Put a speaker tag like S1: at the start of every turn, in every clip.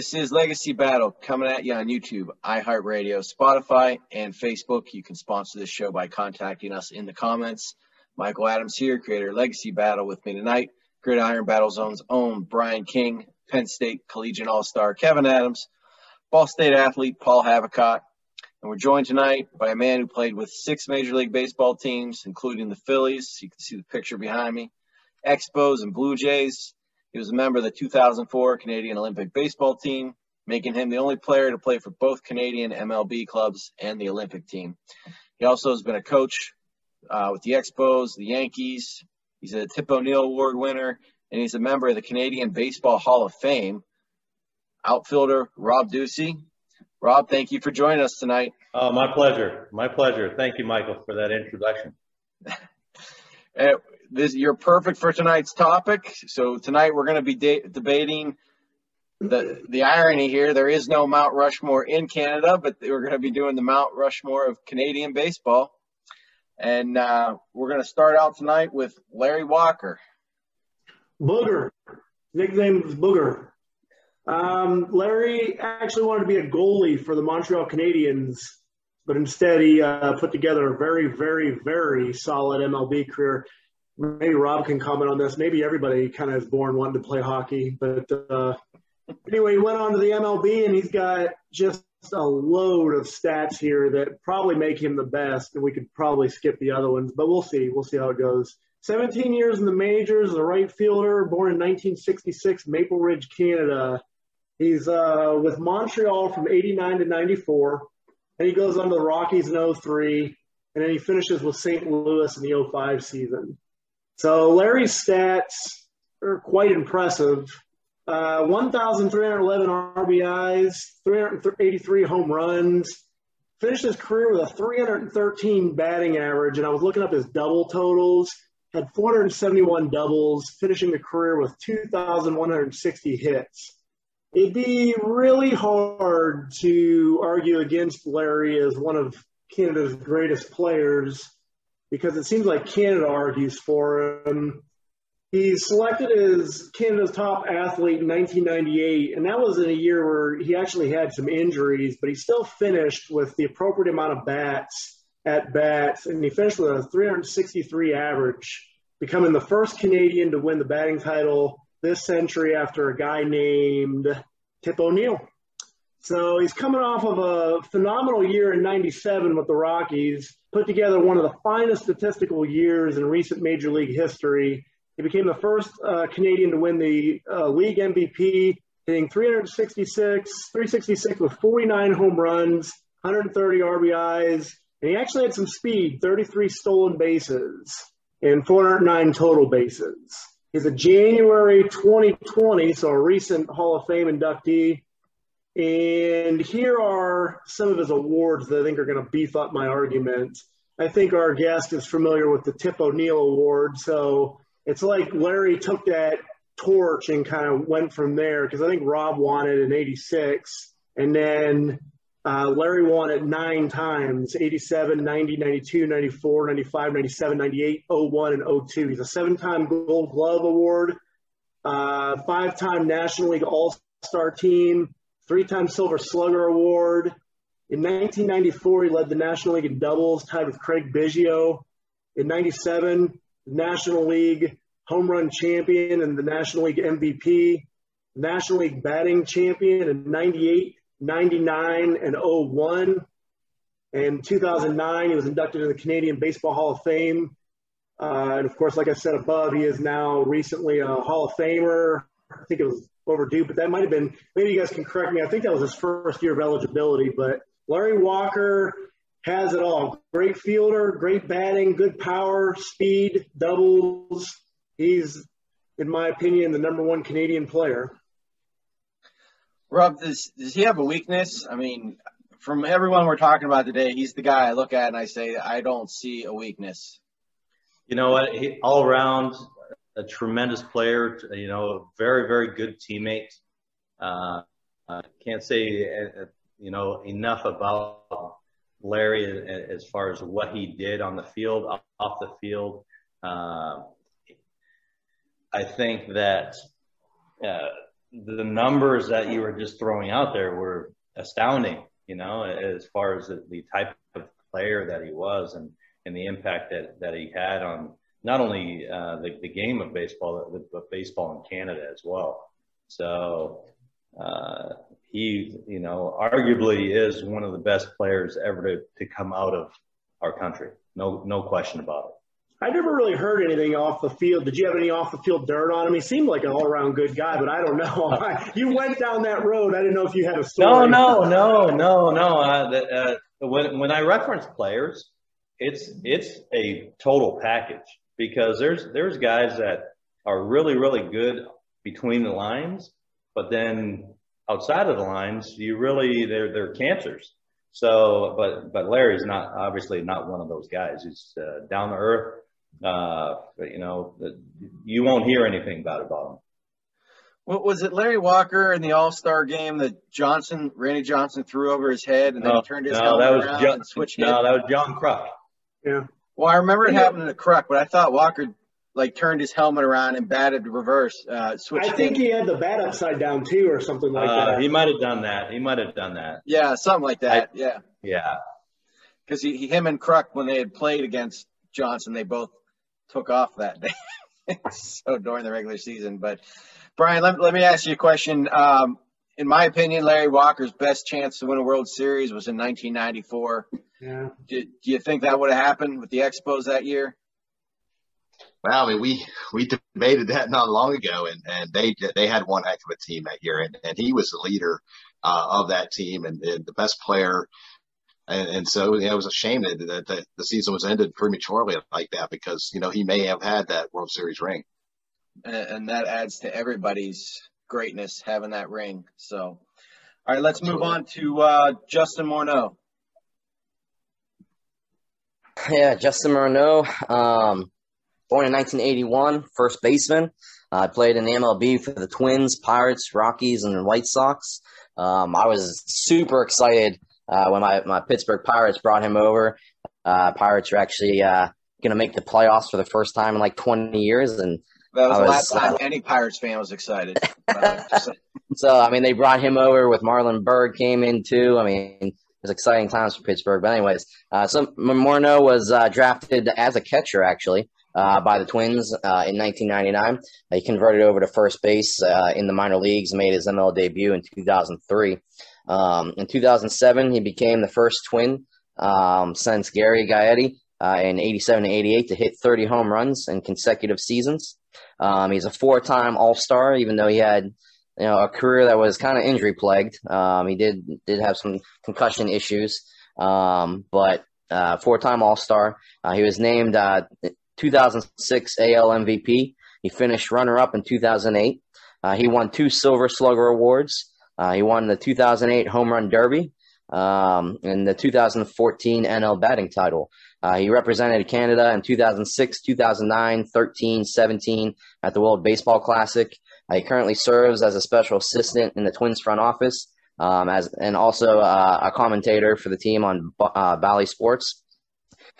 S1: This is Legacy Battle coming at you on YouTube, iHeartRadio, Spotify, and Facebook. You can sponsor this show by contacting us in the comments. Michael Adams here, creator Legacy Battle, with me tonight. Gridiron Battle Zone's own Brian King, Penn State Collegiate All Star Kevin Adams, Ball State athlete Paul Havicott. And we're joined tonight by a man who played with six Major League Baseball teams, including the Phillies. You can see the picture behind me, Expos and Blue Jays, he was a member of the 2004 Canadian Olympic baseball team, making him the only player to play for both Canadian MLB clubs and the Olympic team. He also has been a coach uh, with the Expos, the Yankees. He's a Tip O'Neill Award winner, and he's a member of the Canadian Baseball Hall of Fame. Outfielder Rob Ducey. Rob, thank you for joining us tonight.
S2: Oh, my pleasure. My pleasure. Thank you, Michael, for that introduction.
S1: This you're perfect for tonight's topic. So tonight we're going to be de- debating the the irony here. There is no Mount Rushmore in Canada, but we're going to be doing the Mount Rushmore of Canadian baseball. And uh, we're going to start out tonight with Larry Walker.
S3: Booger. Nickname is Booger. Um, Larry actually wanted to be a goalie for the Montreal Canadiens, but instead he uh, put together a very, very, very solid MLB career maybe Rob can comment on this. Maybe everybody kind of is born wanting to play hockey, but uh, anyway, he went on to the MLB and he's got just a load of stats here that probably make him the best, and we could probably skip the other ones, but we'll see. We'll see how it goes. 17 years in the majors, a right fielder, born in 1966, Maple Ridge, Canada. He's uh, with Montreal from 89 to 94. and he goes on to the Rockies in 03, and then he finishes with St. Louis in the 05 season. So Larry's stats are quite impressive. Uh, 1,311 RBIs, 383 home runs. Finished his career with a 313 batting average, and I was looking up his double totals. Had 471 doubles, finishing the career with 2,160 hits. It'd be really hard to argue against Larry as one of Canada's greatest players because it seems like Canada argues for him. He's selected as Canada's top athlete in 1998, and that was in a year where he actually had some injuries, but he still finished with the appropriate amount of bats at bats, and he finished with a 363 average, becoming the first Canadian to win the batting title this century after a guy named Tip O'Neill. So he's coming off of a phenomenal year in 97 with the Rockies, put together one of the finest statistical years in recent Major League history. He became the first uh, Canadian to win the uh, league MVP, hitting 366, 366 with 49 home runs, 130 RBIs, and he actually had some speed, 33 stolen bases and 409 total bases. He's a January 2020, so a recent Hall of Fame inductee. And here are some of his awards that I think are going to beef up my argument. I think our guest is familiar with the Tip O'Neill Award. So it's like Larry took that torch and kind of went from there because I think Rob won it in 86. And then uh, Larry won it nine times 87, 90, 92, 94, 95, 97, 98, 01, and 02. He's a seven time Gold Glove Award, uh, five time National League All Star Team, three-time Silver Slugger Award. In 1994, he led the National League in doubles, tied with Craig Biggio. In 97, National League home run champion and the National League MVP, National League batting champion in 98, 99, and 01. In 2009, he was inducted into the Canadian Baseball Hall of Fame. Uh, and of course, like I said above, he is now recently a Hall of Famer. I think it was overdue, but that might have been, maybe you guys can correct me. I think that was his first year of eligibility, but Larry Walker has it all. Great fielder, great batting, good power, speed, doubles. He's, in my opinion, the number one Canadian player.
S1: Rob, does, does he have a weakness? I mean, from everyone we're talking about today, he's the guy I look at and I say, I don't see a weakness.
S2: You know what? He, all around, a tremendous player. You know, very, very good teammate. Uh, I can't say uh, you know, enough about Larry as far as what he did on the field, off the field. Uh, I think that uh, the numbers that you were just throwing out there were astounding, you know, as far as the, the type of player that he was and, and the impact that, that he had on not only uh, the, the game of baseball, but baseball in Canada as well. So uh, he, you know, arguably is one of the best players ever to, to come out of our country. No, no question about it.
S3: I never really heard anything off the field. Did you have any off the field dirt on him? He seemed like an all around good guy, but I don't know. you went down that road. I didn't know if you had a story.
S2: No, no, no, no, no. Uh, uh, when when I reference players, it's it's a total package because there's there's guys that are really really good between the lines, but then outside of the lines, you really they're they're cancers. So, but but Larry's not obviously not one of those guys. He's uh, down to earth. Uh, but, you know, you won't hear anything bad about him.
S1: What was it, Larry Walker in the All Star game that Johnson, Randy Johnson, threw over his head and then
S2: no,
S1: he turned his
S2: no,
S1: helmet
S2: that was
S1: around
S2: John,
S1: and switched
S2: No,
S1: it?
S2: that was John Kruk.
S3: Yeah.
S1: Well, I remember it happening to Kruk, but I thought Walker like turned his helmet around and batted reverse, uh, switched.
S3: I think
S1: in.
S3: he had the bat upside down too, or something like
S2: Uh,
S3: that.
S2: he might have done that. He might have done that.
S1: yeah, something like that. yeah,
S2: Yeah.
S1: because he, he, him and Kruk when they had played against Johnson, they both took off that day. so during the regular season, but Brian, let, let me ask you a question. Um, in my opinion, Larry Walker's best chance to win a World Series was in 1994.
S3: yeah.
S1: Do, do you think that would have happened with the Expos that year?
S4: Well, I mean, we we debated that not long ago, and and they they had one heck of a team that year, and, and he was the leader uh, of that team and, and the best player. And, and so you know, it was a shame that, that the, the season was ended prematurely like that because you know he may have had that World Series ring.
S1: and, and that adds to everybody's greatness having that ring. So, all right, let's move on to uh, Justin Morneau.
S5: Yeah, Justin Morneau, um, born in 1981, first baseman. I uh, played in the MLB for the Twins, Pirates, Rockies, and White Sox. Um, I was super excited uh, when my, my Pittsburgh Pirates brought him over. Uh, Pirates are actually uh, going to make the playoffs for the first time in like 20 years, and
S1: That was
S5: I
S1: the last time
S5: uh,
S1: any Pirates fan was excited.
S5: So I mean, they brought him over with Marlon Byrd came in too. I mean, it was exciting times for Pittsburgh. But anyways, uh, so Morneau was uh, drafted as a catcher actually uh, by the Twins uh, in 1999. He converted over to first base uh, in the minor leagues, made his ML debut in 2003. Um, in 2007, he became the first Twin um, since Gary Gaetti uh, in 87 and 88 to hit 30 home runs in consecutive seasons. Um, he's a four-time All-Star, even though he had you know, a career that was kind of injury plagued. Um, he did did have some concussion issues, um, but uh, four time All Star. Uh, he was named uh, 2006 AL MVP. He finished runner up in 2008. Uh, he won two Silver Slugger awards. Uh, he won the 2008 Home Run Derby um, and the 2014 NL batting title. Uh, he represented Canada in 2006, 2009, 13, 17 at the World Baseball Classic. Uh, he currently serves as a special assistant in the Twins front office, um, as and also uh, a commentator for the team on uh, Bally Sports.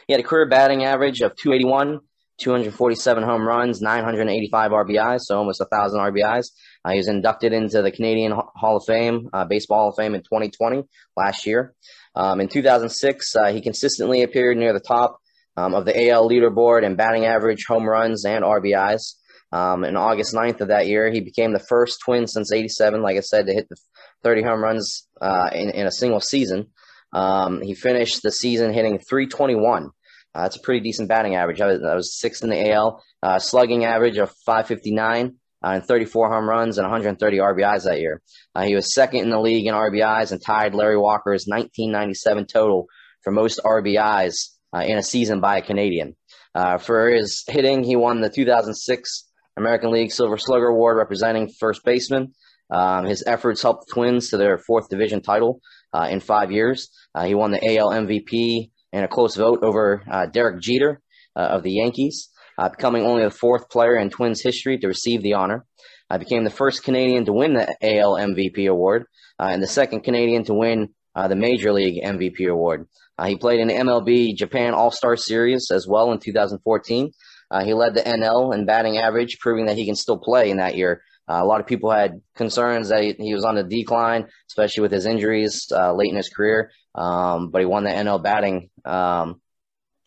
S5: He had a career batting average of 281, 247 home runs, 985 RBIs, so almost a thousand RBIs. Uh, he was inducted into the Canadian Hall of Fame, uh, Baseball Hall of Fame in 2020 last year. Um, in 2006, uh, he consistently appeared near the top um, of the AL leaderboard in batting average, home runs, and RBIs. Um, in August 9th of that year, he became the first twin since 87, like I said, to hit the 30 home runs uh, in, in a single season. Um, he finished the season hitting 321. Uh, that's a pretty decent batting average. I was, that was sixth in the AL. Uh, slugging average of 559 uh, and 34 home runs and 130 RBIs that year. Uh, he was second in the league in RBIs and tied Larry Walker's 1997 total for most RBIs uh, in a season by a Canadian. Uh, for his hitting, he won the 2006 American League Silver Slugger Award representing first baseman. Um, his efforts helped the Twins to their fourth division title uh, in five years. Uh, he won the AL MVP in a close vote over uh, Derek Jeter uh, of the Yankees, uh, becoming only the fourth player in Twins history to receive the honor. I became the first Canadian to win the AL MVP award and the second Canadian to win the Major League MVP award. he played in the MLB Japan All Star Series as well in 2014. Uh, he led the NL in batting average, proving that he can still play in that year. Uh, a lot of people had concerns that he, he, was on the decline, especially with his injuries uh, late in his career. Um, but he won the NL batting um,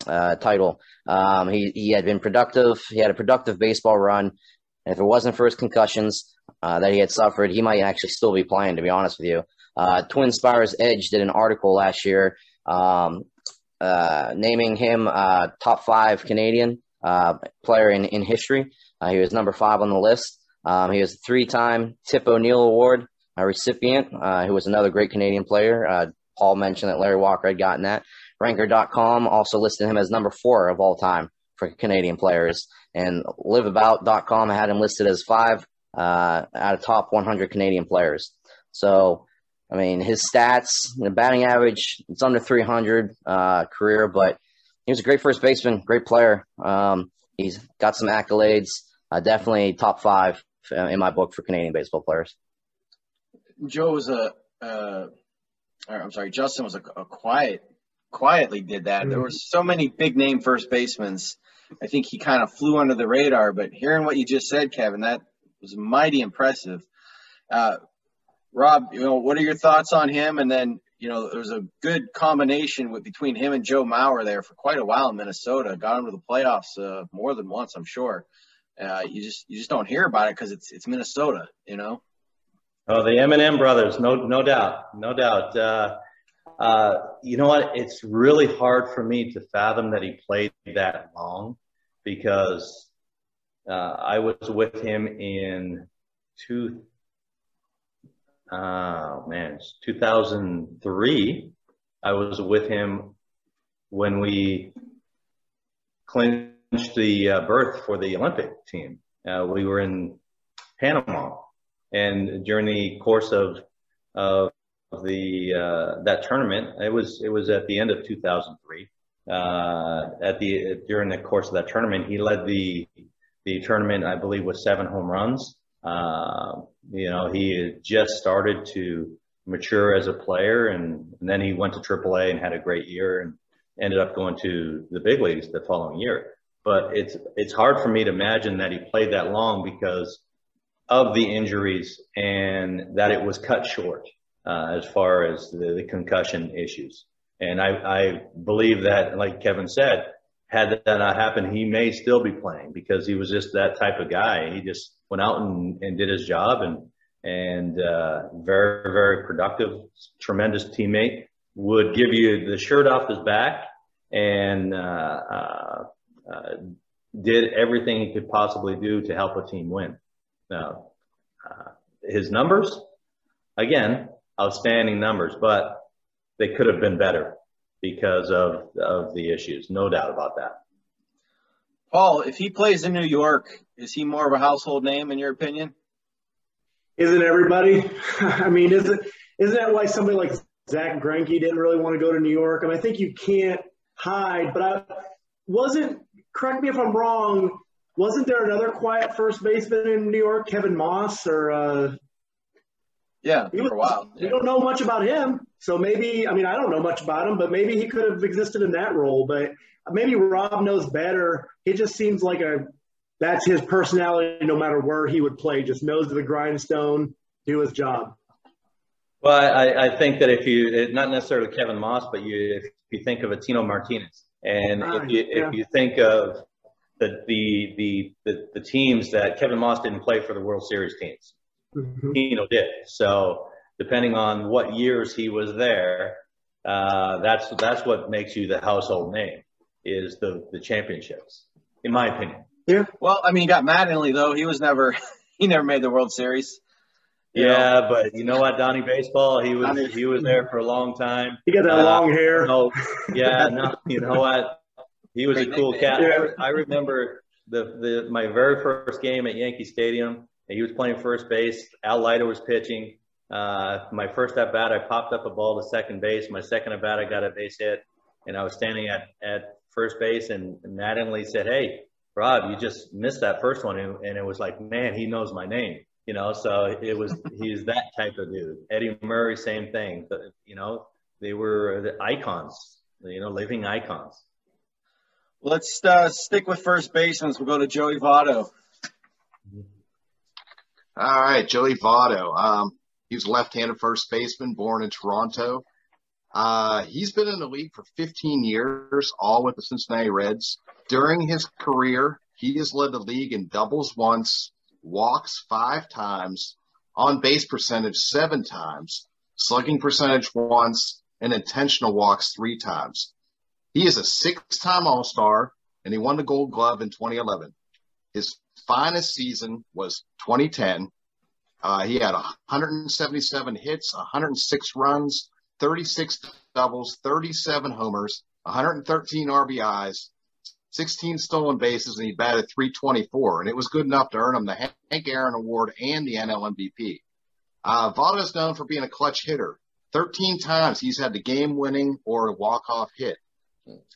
S5: uh, title. Um, he he had been productive. He had a productive baseball run. And if it wasn't for his concussions uh, that he had suffered, he might actually still be playing. To be honest with you, uh, Twin Spires Edge did an article last year um, naming him top five Canadian uh, player in, in history. Uh, he was number five on the list. Um, he was a three time Tip O'Neill Award uh, recipient, uh, who was another great Canadian player. Uh, Paul mentioned that Larry Walker had gotten that. Ranker.com also listed him as number four of all time for Canadian players. And LiveAbout.com had him listed as five uh, out of top 100 Canadian players. So, I mean, his stats, the batting average, it's under 300 uh, career, but he was a great first baseman, great player. Um, he's got some accolades. Uh, definitely top five uh, in my book for Canadian baseball players.
S1: Joe was a, uh, I'm sorry, Justin was a, a, quiet, quietly did that. There were so many big name first basemen. I think he kind of flew under the radar. But hearing what you just said, Kevin, that was mighty impressive. Uh, Rob, you know, what are your thoughts on him? And then you know, there was a good combination with between him and Joe Mauer there for quite a while in Minnesota. Got him to the playoffs uh, more than once, I'm sure. Uh, you just you just don't hear about it because it's it's Minnesota, you know.
S2: Oh, the M&M brothers, no no doubt, no doubt. Uh, uh, you know what? It's really hard for me to fathom that he played that long because uh, I was with him in two oh man, it's 2003. I was with him when we clinched the uh, berth for the Olympic team. Uh, we were in Panama, and during the course of of the uh, that tournament, it was it was at the end of 2003. Uh, at the during the course of that tournament, he led the the tournament, I believe, with seven home runs. Uh, you know, he just started to mature as a player, and, and then he went to AAA and had a great year, and ended up going to the big leagues the following year. But it's it's hard for me to imagine that he played that long because of the injuries and that it was cut short uh, as far as the, the concussion issues. And I, I believe that, like Kevin said, had that not happened, he may still be playing because he was just that type of guy. He just went out and, and did his job and and uh, very very productive, tremendous teammate. Would give you the shirt off his back and uh, uh, uh did everything he could possibly do to help a team win. Now, uh, his numbers, again, outstanding numbers, but they could have been better because of of the issues, no doubt about that.
S1: Paul, if he plays in New York, is he more of a household name in your opinion?
S3: Isn't everybody? I mean, isn't isn't that why somebody like Zack Greinke didn't really want to go to New York? I mean, I think you can't hide, but I wasn't. Correct me if I'm wrong. Wasn't there another quiet first baseman in New York, Kevin Maas, or? Uh,
S1: yeah, was, for a while.
S3: Yeah. We don't know much about him, so maybe. I mean, I don't know much about him, but maybe he could have existed in that role. But maybe Rob knows better. It just seems like a that's his personality no matter where he would play. Just nose to the grindstone, do his job.
S2: Well, I, I think that if you, not necessarily Kevin Maas, but you, if you think of a Tino Martinez, and if you
S3: yeah.
S2: if you think of the, the the the the teams that Kevin Maas didn't play for the World Series teams,
S3: Mhm.
S2: Tino did. So depending on what years he was there, uh, that's that's what makes you the household name is the the championships, in my opinion. Yeah.
S1: Well, I mean, he got Mattingly though. He was never he never made the World Series. You know?
S2: Yeah, but you know what, Donnie Baseball, he was
S1: Donnie-
S2: he was there for a long time.
S3: He got that
S2: Uh,
S3: long hair.
S2: No, yeah, no, you know what? He was a cool
S1: nickname.
S2: cat.
S3: Yeah.
S2: I remember the, the my very first game at Yankee Stadium. He was playing first base. Al Leiter was pitching. Uh, my first at bat, I popped up a ball to second base. My second at bat, I got a base hit, and I was standing at at first base, and Mattingly said, "Hey, Rob, you just missed that first one," and, and it was like, man, he knows my name. You know, so it was he's that type of dude. Eddie Murray, same thing. But, you know, they were the icons, you know, living icons.
S1: Let's uh, stick with first baseman. We'll go to Joey Votto.
S4: All right, Joey Votto. Um, he was left-handed first baseman, born in Toronto. Uh, he's been in the league for 15 years, all with the Cincinnati Reds. During his career, he has led the league in doubles once, walks five times, on base percentage seven times, slugging percentage once, and intentional walks three times. He is a six-time All-Star, and he won the Gold Glove in 2011. His finest season was 2010. Uh, he had 177 hits, 106 runs, 36 doubles, 37 homers, 113 RBIs, 16 stolen bases, and he batted 324. And it was good enough to earn him the Hank Aaron Award and the NL MVP. Uh, Votto is known for being a clutch hitter. 13 times he's had the game winning or walk-off hit.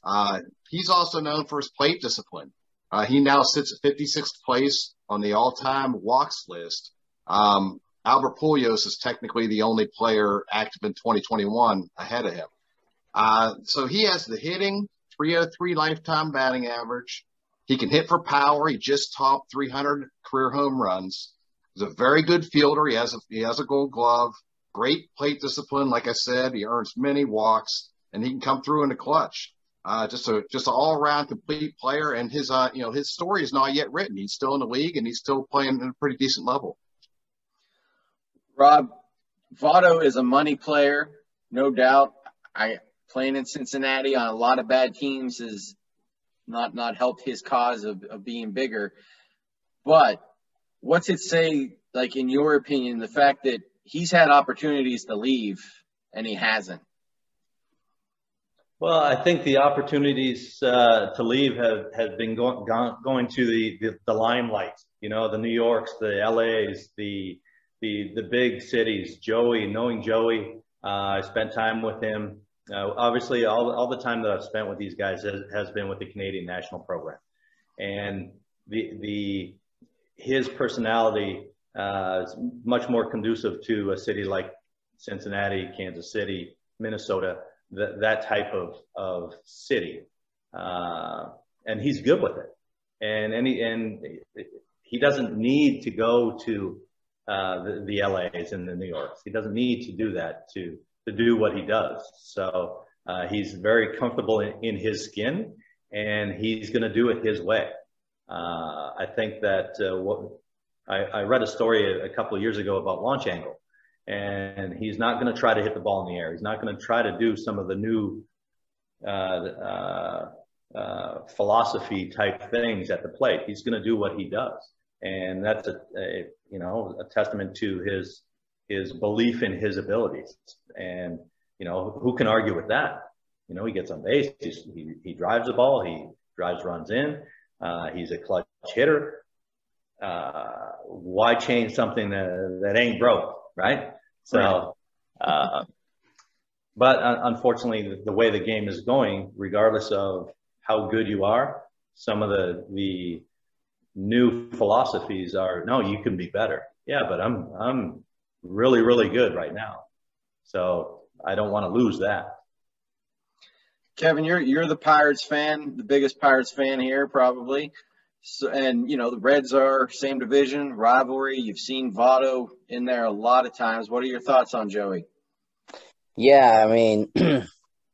S4: Uh, he's also known for his plate discipline. Uh, he now sits at 56th place on the all-time walks list. Um, Albert Pujols is technically the only player active in 2021 ahead of him. Uh, so he has the hitting, 303 lifetime batting average. He can hit for power. He just topped 300 career home runs. He's a very good fielder. He has a, he has a gold glove, great plate discipline. Like I said, he earns many walks and he can come through in the clutch. Uh, just a just an all around complete player, and his uh you know his story is not yet written. He's still in the league, and he's still playing at a pretty decent level.
S1: Rob, Votto is a money player, no doubt. I playing in Cincinnati on a lot of bad teams has not not helped his cause of, of being bigger. But what's it say, like in your opinion, the fact that he's had opportunities to leave and he hasn't?
S2: Well, I think the opportunities uh, to leave have, have been going gone, going to the, the, the limelight. You know, the New Yorks, the LAs, the the the big cities. Joey, knowing Joey, uh, I spent time with him. Uh, obviously, all all the time that I've spent with these guys has, has been with the Canadian national program, and the the his personality uh, is much more conducive to a city like Cincinnati, Kansas City, Minnesota that that type of of city, uh, and he's good with it, and and he, and he doesn't need to go to uh, the, the LA's and the New Yorks. He doesn't need to do that to to do what he does. So uh, he's very comfortable in, in his skin, and he's going to do it his way. Uh, I think that uh, what I, I read a story a, a couple of years ago about launch angle and he's not going to try to hit the ball in the air. He's not going to try to do some of the new uh, uh, uh, philosophy type things at the plate. He's going to do what he does, and that's a, a you know a testament to his his belief in his abilities. And you know who can argue with that? You know he gets on base, he he drives the ball, he drives runs in, uh, he's a clutch hitter. Uh, why change something that, that ain't broke, right? So, uh, but uh, unfortunately, the, the, way the game is going, regardless of how good you are, some of the the new philosophies are no, you can be better. Yeah, but I'm I'm really really good right now, so I don't want to lose that.
S1: Kevin, you're you're the Pirates fan, the biggest Pirates fan here probably. So, and you know the Reds are same division rivalry. You've seen Votto in there a lot of times. What are your thoughts on Joey?
S5: Yeah, I mean, I'm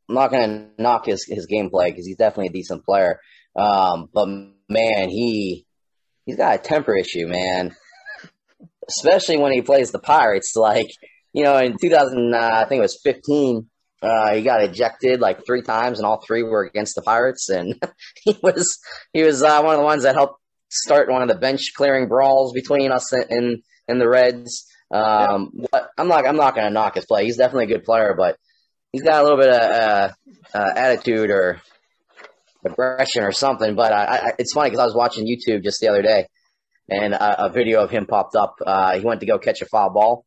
S5: not going to knock his, his gameplay because he's definitely a decent player. Um, but man, he he's got a temper issue, man. Especially when he plays the Pirates. Like, you know, in 2000, uh, I think it was 15, uh, he got ejected like three times, and all three were against the Pirates. And he was he was uh, one of the ones that helped start one of the bench clearing brawls between us and and the Reds. Um, but I'm not I'm not going to knock his play. He's definitely a good player, but he's got a little bit of uh, uh, attitude or aggression or something. But I, I, it's funny because I was watching YouTube just the other day, and a, a video of him popped up. Uh, he went to go catch a foul ball,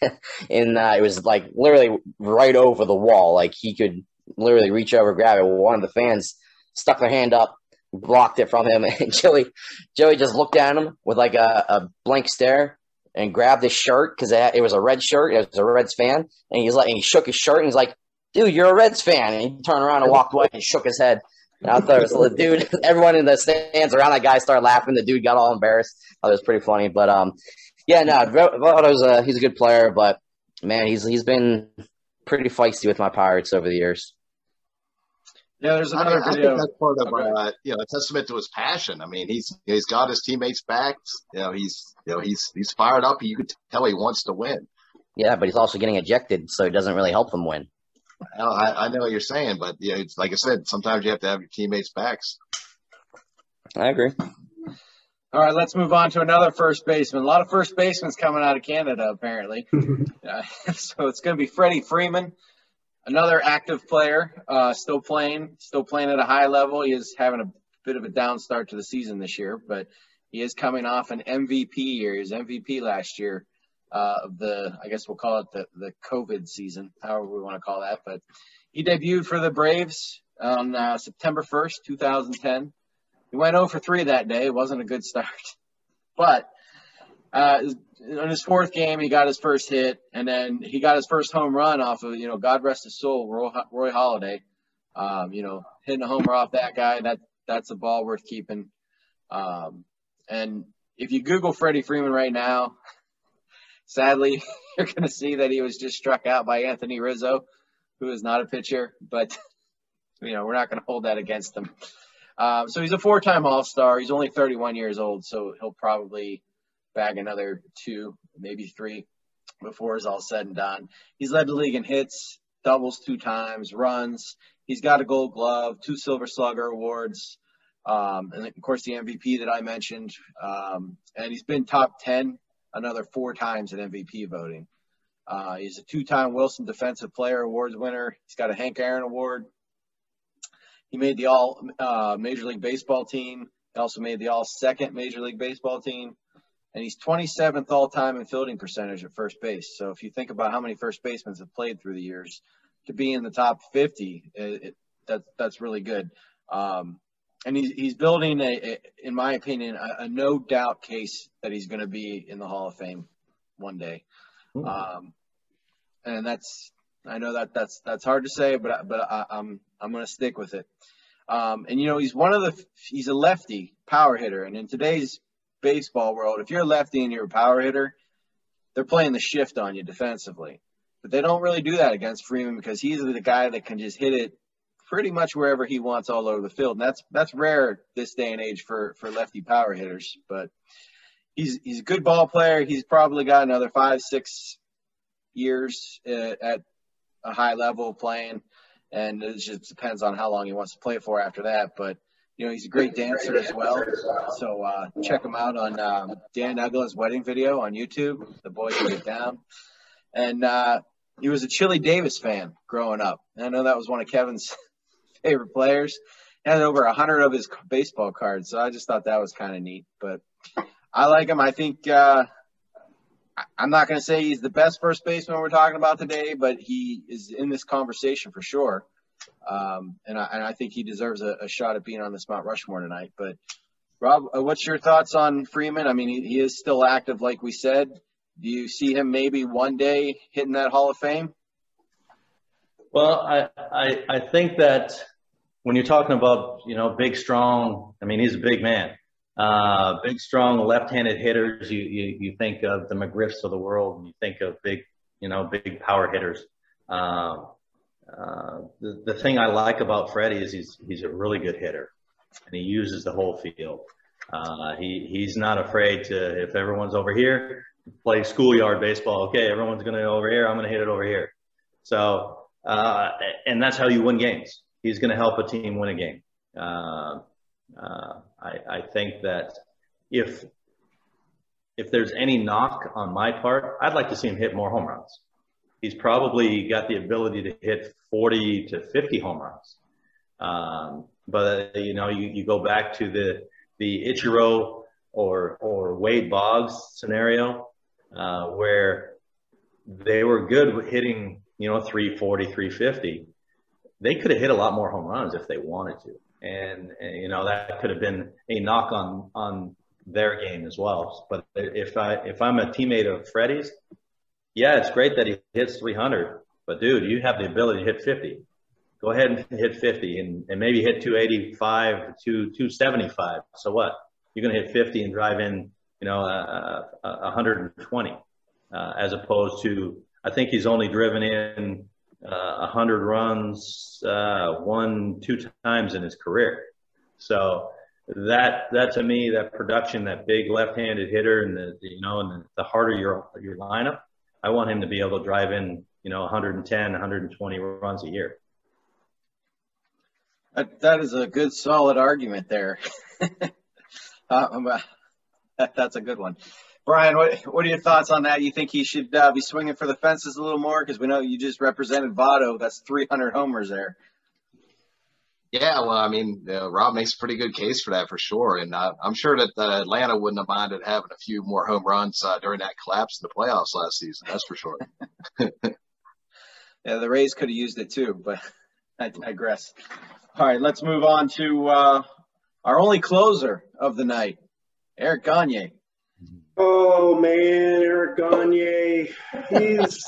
S5: and uh, it was like literally right over the wall. Like he could literally reach over, grab it. One of the fans stuck their hand up, blocked it from him, and Joey, Joey just looked at him with like a, a blank stare and grabbed his shirt because it, it, was a red shirt. It was a Reds fan, and he's like, and he shook his shirt and he's like, "Dude, you're a Reds fan." And he turned around and walked away and shook his head. And I thought it was dude. Everyone in the stands around that guy started laughing. The dude got all embarrassed. I thought it was pretty funny. But um, yeah, no, Votto's a he's a good player, but man, he's he's been pretty feisty with my Pirates over the years.
S1: Yeah, there's another
S4: I,
S1: video.
S4: I think that's part of uh, you know a testament to his passion. I mean, he's he's got his teammates back. You know, he's you know he's he's fired up. You could tell he wants to win.
S5: Yeah, but he's also getting ejected, so it doesn't really help him win.
S4: I, I know what you're saying, but yeah, it's like I said, sometimes you have to have your teammates' backs.
S5: I agree.
S1: All right, let's move on to another first baseman. A lot of first basemen coming out of Canada, apparently. uh, so it's going to be Freddie Freeman, another active player, uh, still playing, still playing at a high level. He is having a bit of a down start to the season this year, but he is coming off an MVP year. He was MVP last year uh, of the, I guess we'll call it the, the COVID season, however we want to call that. But he debuted for the Braves on uh, September 1st, 2010. He went 0 for 3 that day. It wasn't a good start. But uh, in his fourth game, he got his first hit, and then he got his first home run off of, you know, God rest his soul, Roy, Roy Halladay. Um, you know, hitting a homer off that guy, that that's a ball worth keeping. Um, and if you Google Freddie Freeman right now, sadly, you're going to see that he was just struck out by Anthony Rizzo, who is not a pitcher, but you know we're not going to hold that against him. Um, so he's a four-time All-Star. He's only 31 years old, so he'll probably bag another two, maybe three, before it's all said and done. He's led the league in hits, doubles two times, runs. He's got a Gold Glove, two Silver Slugger awards, um, and of course the MVP that I mentioned. Um, and he's been top 10 another four times in MVP voting. Uh, he's a two-time Wilson Defensive Player Awards winner. He's got a Hank Aaron Award. He made the All uh, Major League Baseball team. He also made the All Second Major League Baseball team, and he's 27th all time in fielding percentage at first base. So if you think about how many first basemen have played through the years, to be in the top 50, it, it, that, that's really good. Um, and he's, he's building a, a in my opinion, a, a, no doubt case that he's going to be in the Hall of Fame one day. Um, and that's I know that that's that's hard to say, but but I, I'm I'm going to stick with it. Um, and you know he's one of the he's a lefty power hitter, and in today's baseball world, if you're a lefty and you're a power hitter, they're playing the shift on you defensively. But they don't really do that against Freeman because he's the guy that can just hit it pretty much wherever he wants all over the field. And that's that's rare this day and age for for lefty power hitters. But he's he's a good ball player. He's probably got another five six years uh, at a high level playing, and it just depends on how long he wants to play for after that. But you know he's a great dancer as well. So uh, check him out on um, Dan Uggla's wedding video on YouTube. The boy can get down. And uh, he was a Chili Davis fan growing up. I know that was one of Kevin's favorite players. He had over a hundred of his baseball cards, so I just thought that was kind of neat. But I like him. I think uh, I'm not going to say he's the best first baseman we're talking about today, but he is in this conversation for sure. Um, and, I, and I think he deserves a, a, shot at being on this Mount Rushmore tonight. But Rob, uh, what's your thoughts on Freeman? I mean, he, he is still active, like we said. Do you see him maybe one day hitting that Hall of Fame?
S2: Well, I, I, I think that when you're talking about, you know, big, strong, I mean, he's a big man. Uh, big, strong, left-handed hitters. You, you, you think of the McGriffs of the world, and you think of big, you know, big power hitters. Um, uh, the, the thing I like about Freddie is he's he's a really good hitter, and he uses the whole field. Uh, he he's not afraid to if everyone's over here, play schoolyard baseball. Okay, everyone's going to over here. I'm going to hit it over here. So uh, and that's how you win games. He's going to help a team win a game. Uh, uh, I, I think that if if there's any knock on my part, I'd like to see him hit more home runs. He's probably got the ability to hit 40 to 50 home runs. Um, but you know, you, you go back to the the Ichiro or or Wade Boggs scenario, uh, where they were good with hitting, you know, 340, 350. They could have hit a lot more home runs if they wanted to. And, and, you know, that could have been a knock on, on their game as well. But if I, if I'm a teammate of Freddie's, yeah, it's great that he hits 300, but dude, you have the ability to hit 50. Go ahead and hit 50 and, and maybe hit 285 to 275. So what? You're going to hit 50 and drive in, you know, uh, uh, 120, uh, as opposed to, I think he's only driven in uh, 100 runs uh, one, two times in his career. So that that to me, that production, that big left-handed hitter, and the you know, and the, the harder your your lineup, I want him to be able to drive in you know 110, 120 runs a year.
S1: That, that is a good, solid argument there. uh, that's a good one. Brian, what, what are your thoughts on that? You think he should uh, be swinging for the fences a little more? Because we know you just represented Votto. That's 300 homers there.
S4: Yeah, well, I mean, uh, Rob makes a pretty good case for that for sure, and uh, I'm sure that uh, Atlanta wouldn't have minded having a few more home runs uh, during that collapse in the playoffs last season. That's for sure.
S1: yeah, the Rays could have used it too, but I digress. All right, let's move on to uh, our only closer of the night, Eric Gagne.
S3: Oh man, Eric Gagne. He's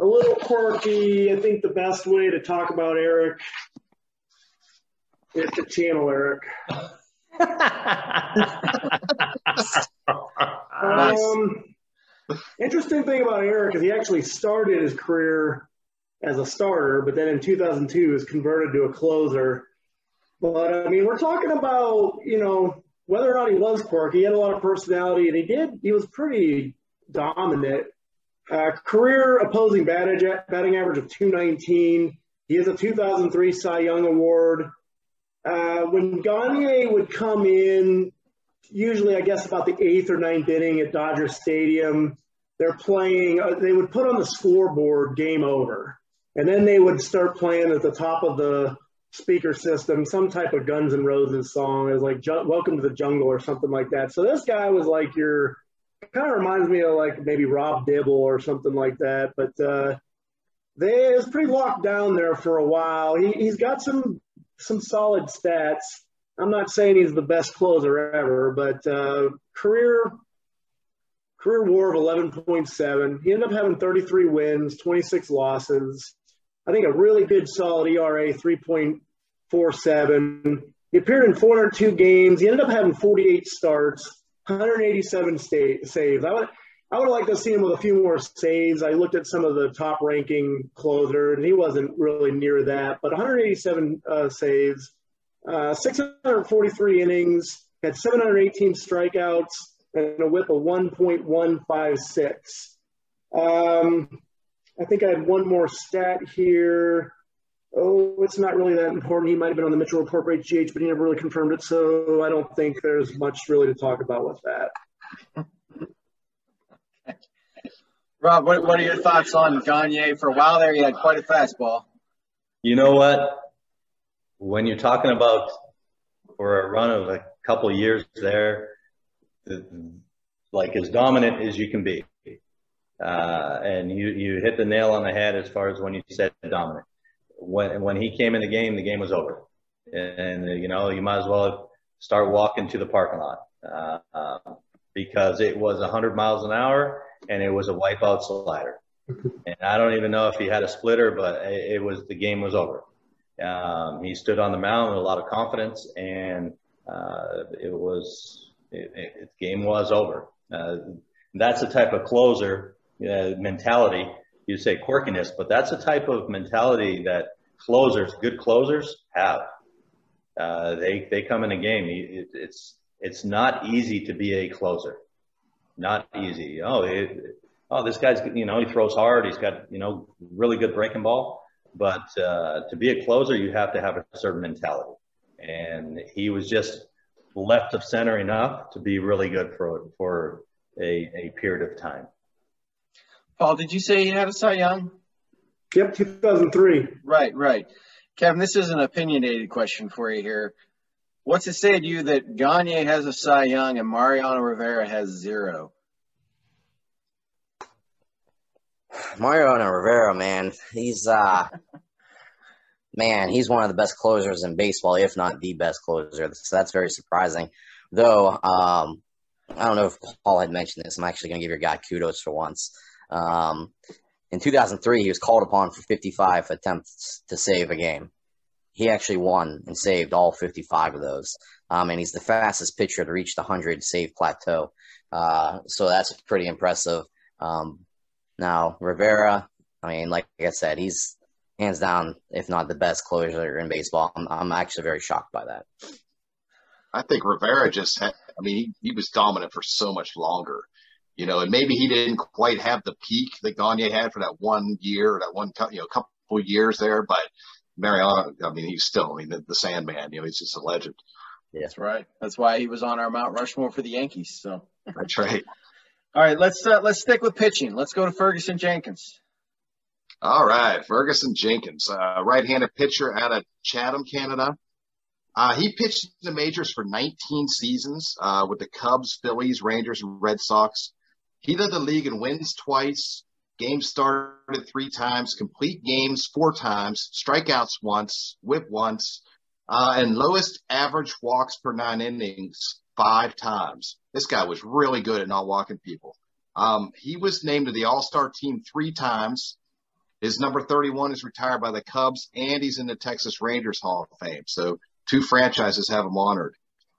S3: a little quirky. I think the best way to talk about Eric is to channel Eric. um, interesting thing about Eric is he actually started his career as a starter, but then in 2002 was converted to a closer. But I mean, we're talking about you know whether or not he was quirky, he had a lot of personality, and he did. He was pretty dominant. Uh, career opposing batting, batting average of 219. He has a 2003 Cy Young Award. Uh, when Gagne would come in, usually I guess about the eighth or ninth inning at Dodger Stadium, they're playing. Uh, they would put on the scoreboard "Game Over," and then they would start playing at the top of the speaker system, some type of Guns N' Roses song. Was like "Welcome to the Jungle" or something like that. So this guy was like your kind of reminds me of like maybe Rob Dibble or something like that. But uh, they is pretty locked down there for a while. He, he's got some some solid stats. I'm not saying he's the best closer ever, but uh, career career WAR of 11.7. He ended up having 33 wins, 26 losses. I think a really good solid ERA, 3.47. He appeared in 402 games. He ended up having 48 starts, 187 sta- saves. I would, I would like to see him with a few more saves. I looked at some of the top ranking closer, and he wasn't really near that. But 187 uh, saves, uh, 643 innings, had 718 strikeouts, and a WHIP of 1.156. Um, I think I had one more stat here. Oh, it's not really that important. He might have been on the Mitchell Report by GH, but he never really confirmed it. So I don't think there's much really to talk about with that.
S1: Rob, what, what are your thoughts on Gagne? For a while there, he had quite a fastball.
S2: You know what? When you're talking about for a run of a couple years there, like as dominant as you can be, uh, and you, you hit the nail on the head as far as when you said dominant. When, when he came in the game, the game was over. And, you know, you might as well start walking to the parking lot, uh, uh, because it was 100 miles an hour and it was a wipeout slider. And I don't even know if he had a splitter, but it, it was, the game was over. Um, he stood on the mound with a lot of confidence and, uh, it was, it, it, the game was over. Uh, that's the type of closer uh, mentality you say quirkiness, but that's a type of mentality that closers, good closers, have. Uh, they they come in a game. It, it's it's not easy to be a closer. Not easy. Oh, it, oh, this guy's you know he throws hard. He's got you know really good breaking ball. But uh, to be a closer, you have to have a certain mentality. And he was just left of center enough to be really good for for a, a period of time.
S1: Paul, did you say he had a Cy Young?
S3: Yep, 2003.
S1: Right, right. Kevin, this is an opinionated question for you here. What's it say to you that Gagne has a Cy Young and Mariano Rivera has zero?
S5: Mariano Rivera, man, he's uh, man, he's one of the best closers in baseball, if not the best closer. So that's very surprising. Though, um, I don't know if Paul had mentioned this. I'm actually going to give your guy kudos for once. Um, in 2003, he was called upon for 55 attempts to save a game. He actually won and saved all 55 of those. Um, and he's the fastest pitcher to reach the 100 save plateau. Uh, so that's pretty impressive. Um, now, Rivera, I mean, like I said, he's hands down, if not the best closer in baseball. I'm, I'm actually very shocked by that.
S4: I think Rivera just had, I mean, he, he was dominant for so much longer, you know, and maybe he didn't quite have the peak that Gagne had for that one year, that one, you know, couple years there, but Mariano, I mean, he's still, I mean, the, the Sandman, you know, he's just a legend.
S1: Yeah. That's right. That's why he was on our Mount Rushmore for the Yankees. So
S4: that's right.
S1: All right, let's uh, let's stick with pitching. Let's go to Ferguson Jenkins.
S4: All right, Ferguson Jenkins, uh, right-handed pitcher out of Chatham, Canada. Uh, he pitched in the majors for 19 seasons uh, with the Cubs, Phillies, Rangers, and Red Sox. He led the league in wins twice, games started three times, complete games four times, strikeouts once, whip once, uh, and lowest average walks per nine innings five times. This guy was really good at not walking people. Um, he was named to the All Star team three times. His number 31 is retired by the Cubs, and he's in the Texas Rangers Hall of Fame. So two franchises have him honored.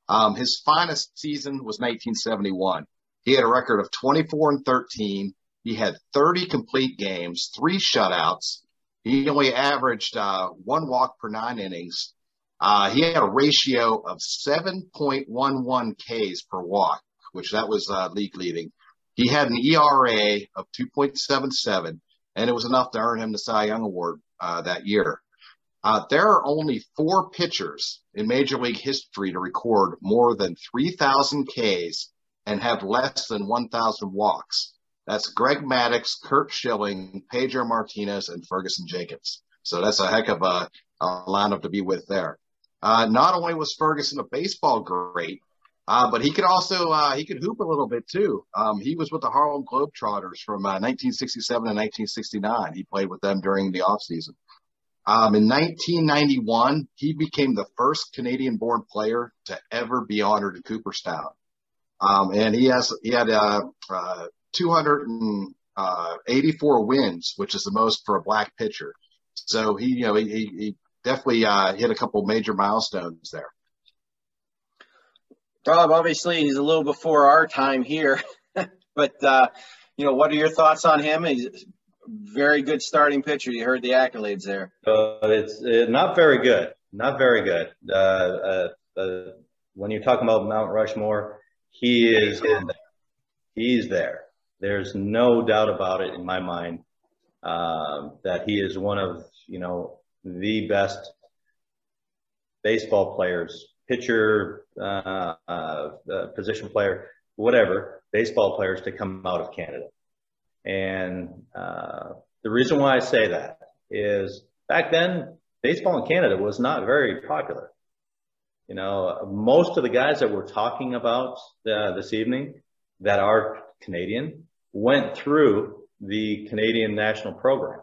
S4: Um, his finest season was 1971. He had a record of 24 and 13. He had 30 complete games, three shutouts. He only averaged uh, one walk per nine innings, uh, he had a ratio of 7.11 Ks per walk, which that was uh, league leading. He had an ERA of 2.77, and it was enough to earn him the Cy Young Award uh, that year. Uh, there are only four pitchers in Major League history to record more than 3,000 Ks and have less than 1,000 walks. That's Greg Maddux, Curt Schilling, Pedro Martinez, and Ferguson Jenkins. So that's a heck of a, a lineup to be with there. Uh, not only was Ferguson a baseball great, uh, but he could also uh, he could hoop a little bit too. Um, he was with the Harlem Globetrotters from 1967 to 1969. He played with them during the offseason. Um, in 1991, he became the first Canadian-born player to ever be honored in Cooperstown. Um, and he has he had uh, uh, 284 wins, which is the most for a black pitcher. So he, you know, he, he definitely uh, hit a couple major milestones there.
S1: Rob, obviously, he's a little before our time here, but uh, you know, what are your thoughts on him? He's a very good starting pitcher. You heard the accolades there.
S2: Uh, it's uh, not very good. Not very good. Uh, uh, uh, when you're talking about Mount Rushmore, he is in there. He's there. There's no doubt about it in my mind that he is one of you know the best baseball players, pitcher, uh, uh, position player, whatever, baseball players to come out of Canada. And uh, the reason why I say that is back then, baseball in Canada was not very popular. You know, most of the guys that we're talking about uh, this evening that are Canadian went through the Canadian national program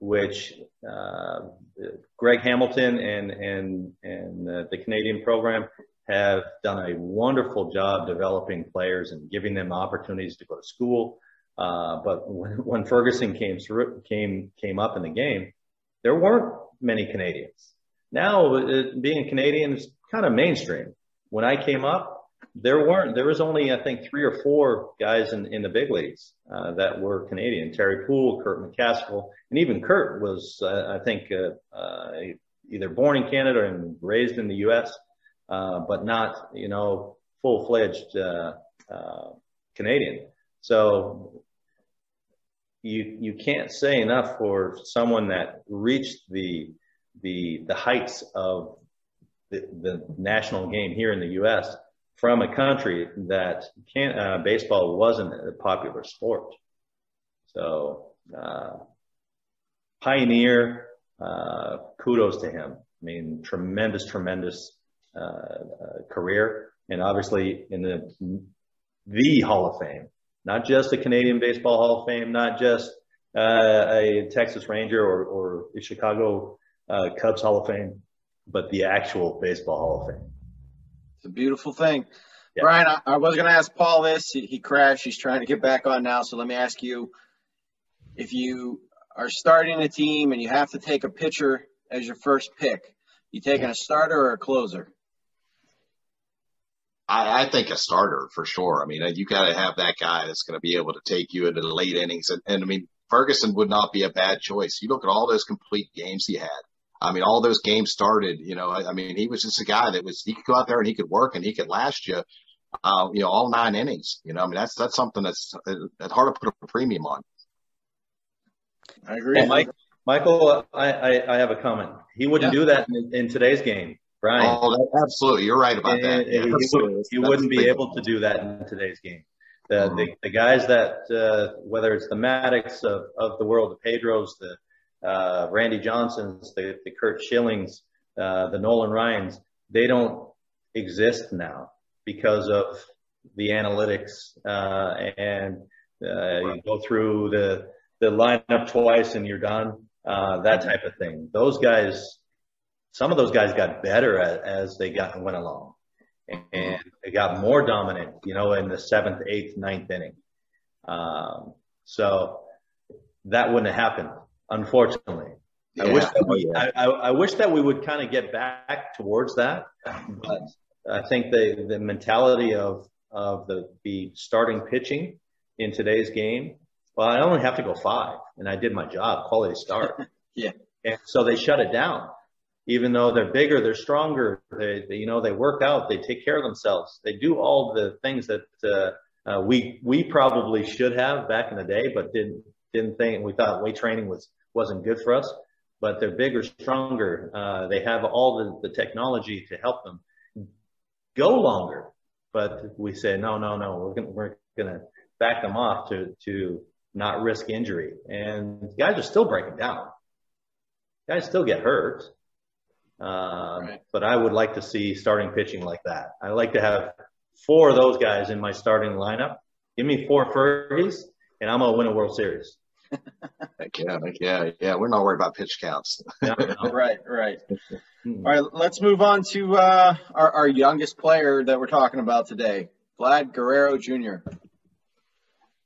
S2: which uh, Greg Hamilton and and and uh, the Canadian program have done a wonderful job developing players and giving them opportunities to go to school. Uh, but when, when Ferguson came through, came came up in the game, there weren't many Canadians. Now, uh, being a Canadian is kind of mainstream. When I came up, there weren't. There was only I think three or four guys in, in the big leagues uh, that were Canadian. Terry Puhl, Kirk McCaskill, and even Kirk was uh, I think uh, uh either born in Canada and raised in the U.S., uh, but not you know full fledged uh, Canadian. So you you can't say enough for someone that reached the the the heights of the, the national game here in the U.S. from a country that can uh, baseball wasn't a popular sport. So uh, pioneer, uh, kudos to him. I mean, tremendous, tremendous uh, uh, career, and obviously in the the Hall of Fame, not just the Canadian Baseball Hall of Fame, not just uh, a Texas Ranger or, or a Chicago Uh, Cubs Hall of Fame, but the actual Baseball Hall of Fame.
S1: It's a beautiful thing. Yeah. Brian, I, I was going to ask Paul this. He, he crashed. He's trying to get back on now. So let me ask you if you are starting a team and you have to take a pitcher as your first pick, you taking a starter or a closer?
S4: I, I think a starter for sure. I mean, uh, you got to have that guy that's going to be able to take you into the late innings. And, and I mean, Ferguson would not be a bad choice. You look at all those complete games he had. I mean, all those games started, you know, I, I, mean, he was just a guy that was, he could go out there and he could work and he could last you, uh, you know, all nine innings, you know, I mean, that's, that's something that's, that's hard to put a premium on.
S1: I agree.
S2: Mike, Michael, I, I, I, have a comment. He wouldn't yeah. do that in, in, today's game, Brian.
S4: Oh, absolutely. You're right about that.
S2: Yeah, he, would, he wouldn't be able to do that in today's game. The, mm-hmm. the, the, guys that, uh, whether it's the Maddux of, of the world, the Pedros, the, uh, Randy Johnsons, the, the Curt Schillings, uh, the Nolan Ryans, they don't exist now because of the analytics uh, and uh, you go through the the lineup twice and you're done. Uh, that type of thing. Those guys, some of those guys got better as, as they got went along, and they got more dominant. You know, in the seventh, eighth, ninth inning. Um, so that wouldn't have happened unfortunately. Yeah. I wish that we, I, I, wish that we would kind of get back towards that, but I think the the mentality of of the the starting pitching in today's game. Well, I only have to go five, and I did my job, quality start.
S1: yeah.
S2: And so they shut it down, even though they're bigger, they're stronger. They, they you know they work out, they take care of themselves, they do all the things that uh, uh, we we probably should have back in the day, but didn't didn't think we thought weight training was wasn't good for us. But they're bigger, stronger. Uh, they have all the, the technology to help them go longer. But we said no, no, no. We're gonna we're gonna back them off to to not risk injury. And guys are still breaking down. Guys still get hurt. Um, right. But I would like to see starting pitching like that. I like to have four of those guys in my starting lineup. Give me four Fergies, and I'm gonna win a World Series.
S4: Heck yeah, heck yeah, yeah. We're not worried about pitch counts.
S1: right, right. All right, let's move on to uh, our, our youngest player that we're talking about today, Vlad Guerrero Jr.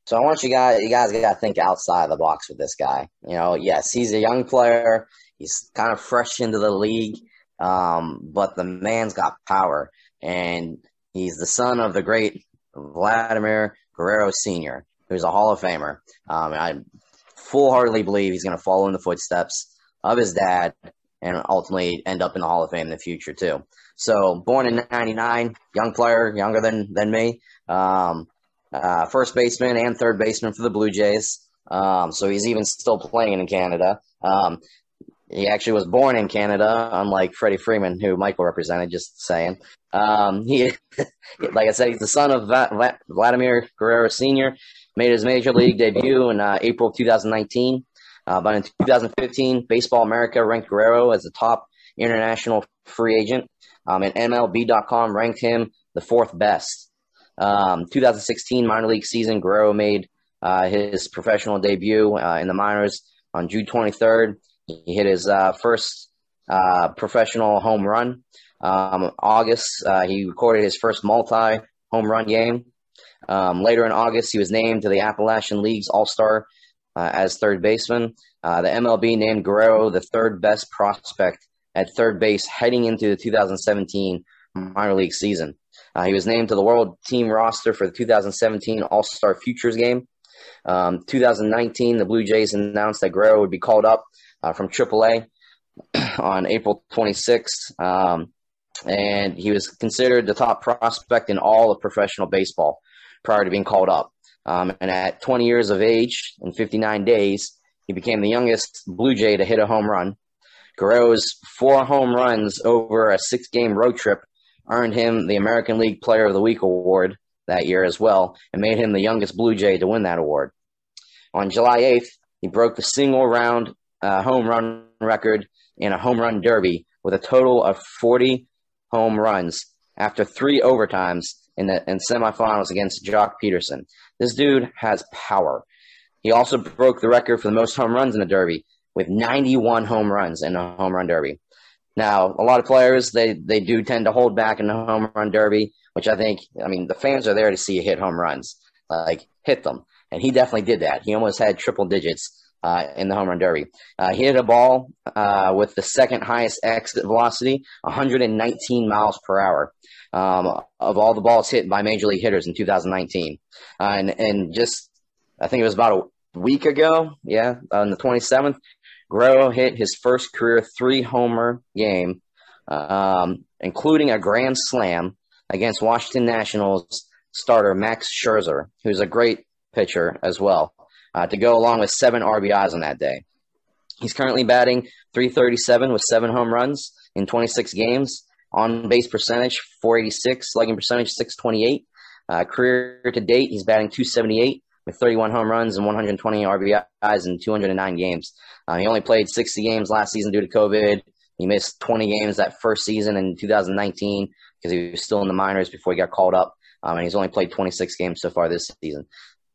S5: So I want you guys, you guys got to think outside the box with this guy. You know, yes, he's a young player. He's kind of fresh into the league, um, but the man's got power, and he's the son of the great Vladimir Guerrero Sr., who's a Hall of Famer. Um, I full heartedly believe he's going to follow in the footsteps of his dad and ultimately end up in the Hall of Fame in the future too. So born in '99, young player, younger than than me. Um, uh, first baseman and third baseman for the Blue Jays. Um, so he's even still playing in Canada. Um, he actually was born in Canada, unlike Freddie Freeman, who Michael represented. Just saying. Um, he, like I said, he's the son of Vladimir Guerrero Sr made his major league debut in uh, April 2019. Uh, but in 2015, Baseball America ranked Guerrero as the top international free agent, um, and MLB.com ranked him the fourth best. Um, 2016 minor league season, Guerrero made uh, his professional debut uh, in the minors on June 23rd. He hit his uh, first uh, professional home run. Um, August, uh, he recorded his first multi home run game. Um, later in August, he was named to the Appalachian League's All Star uh, as third baseman. Uh, the MLB named Guerrero the third best prospect at third base heading into the 2017 minor league season. Uh, he was named to the World Team roster for the 2017 All Star Futures Game. Um, 2019, the Blue Jays announced that Guerrero would be called up uh, from AAA on April 26th. Um, and he was considered the top prospect in all of professional baseball prior to being called up. Um, and at 20 years of age and 59 days, he became the youngest Blue Jay to hit a home run. Guerrero's four home runs over a six game road trip earned him the American League Player of the Week award that year as well and made him the youngest Blue Jay to win that award. On July 8th, he broke the single round uh, home run record in a home run derby with a total of 40 home runs after three overtimes in the in semifinals against Joc Pederson. This dude has power. He also broke the record for the most home runs in the Derby with 91 home runs in a home run derby. Now, a lot of players they they do tend to hold back in the home run derby, which I think I mean the fans are there to see you hit home runs, like hit them, and he definitely did that. He almost had triple digits uh, in the home run derby. Uh, he hit a ball uh, with the second highest exit velocity, 119 miles per hour. Um, of all the balls hit by major league hitters in 2019, uh, and and just I think it was about a week ago, yeah, on the 27th, Guerrero hit his first career three homer game, um, including a grand slam against Washington Nationals starter Max Scherzer, who's a great pitcher as well uh, to go along with seven RBIs on that day. He's currently batting 337 with seven home runs in 26 games. On base percentage, 486. Slugging percentage, 628. Uh, career to date, he's batting 278 with 31 home runs and 120 RBIs in 209 games. Uh, he only played 60 games last season due to COVID. He missed 20 games that first season in 2019 because he was still in the minors before he got called up. Um, and he's only played 26 games so far this season.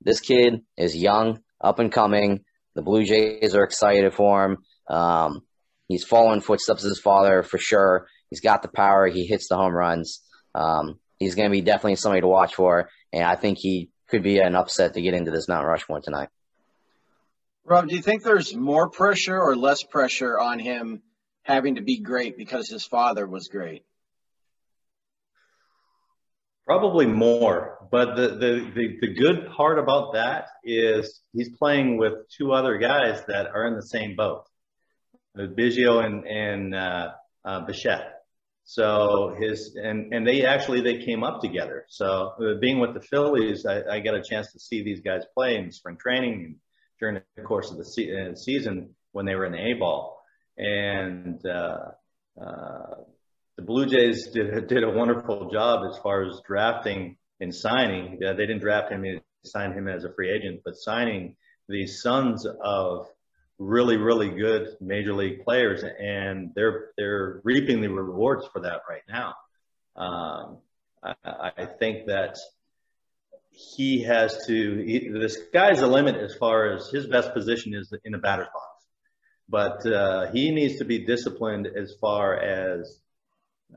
S5: This kid is young, up and coming. The Blue Jays are excited for him. Um, he's following footsteps of his father for sure. He's got the power. He hits the home runs. Um, he's going to be definitely somebody to watch for, and I think he could be an upset to get into this Mount Rushmore tonight.
S1: Rob, do you think there's more pressure or less pressure on him having to be great because his father was great?
S2: Probably more, but the, the, the, the, good part about that is he's playing with two other guys that are in the same boat, Biggio and, and uh, uh, Bichette. So his and and they actually they came up together. So uh, being with the Phillies, I, I got a chance to see these guys play in spring training and during the course of the se- uh, season when they were in the A ball, and uh, the Blue Jays did, did a wonderful job as far as drafting and signing. Uh, they didn't draft him, and sign him as a free agent, but signing these sons of really, really good major league players, and they're they're reaping the rewards for that right now. Um, I, I think that he has to. He, the sky's the limit as far as his best position is in the batter's box, but uh, he needs to be disciplined as far as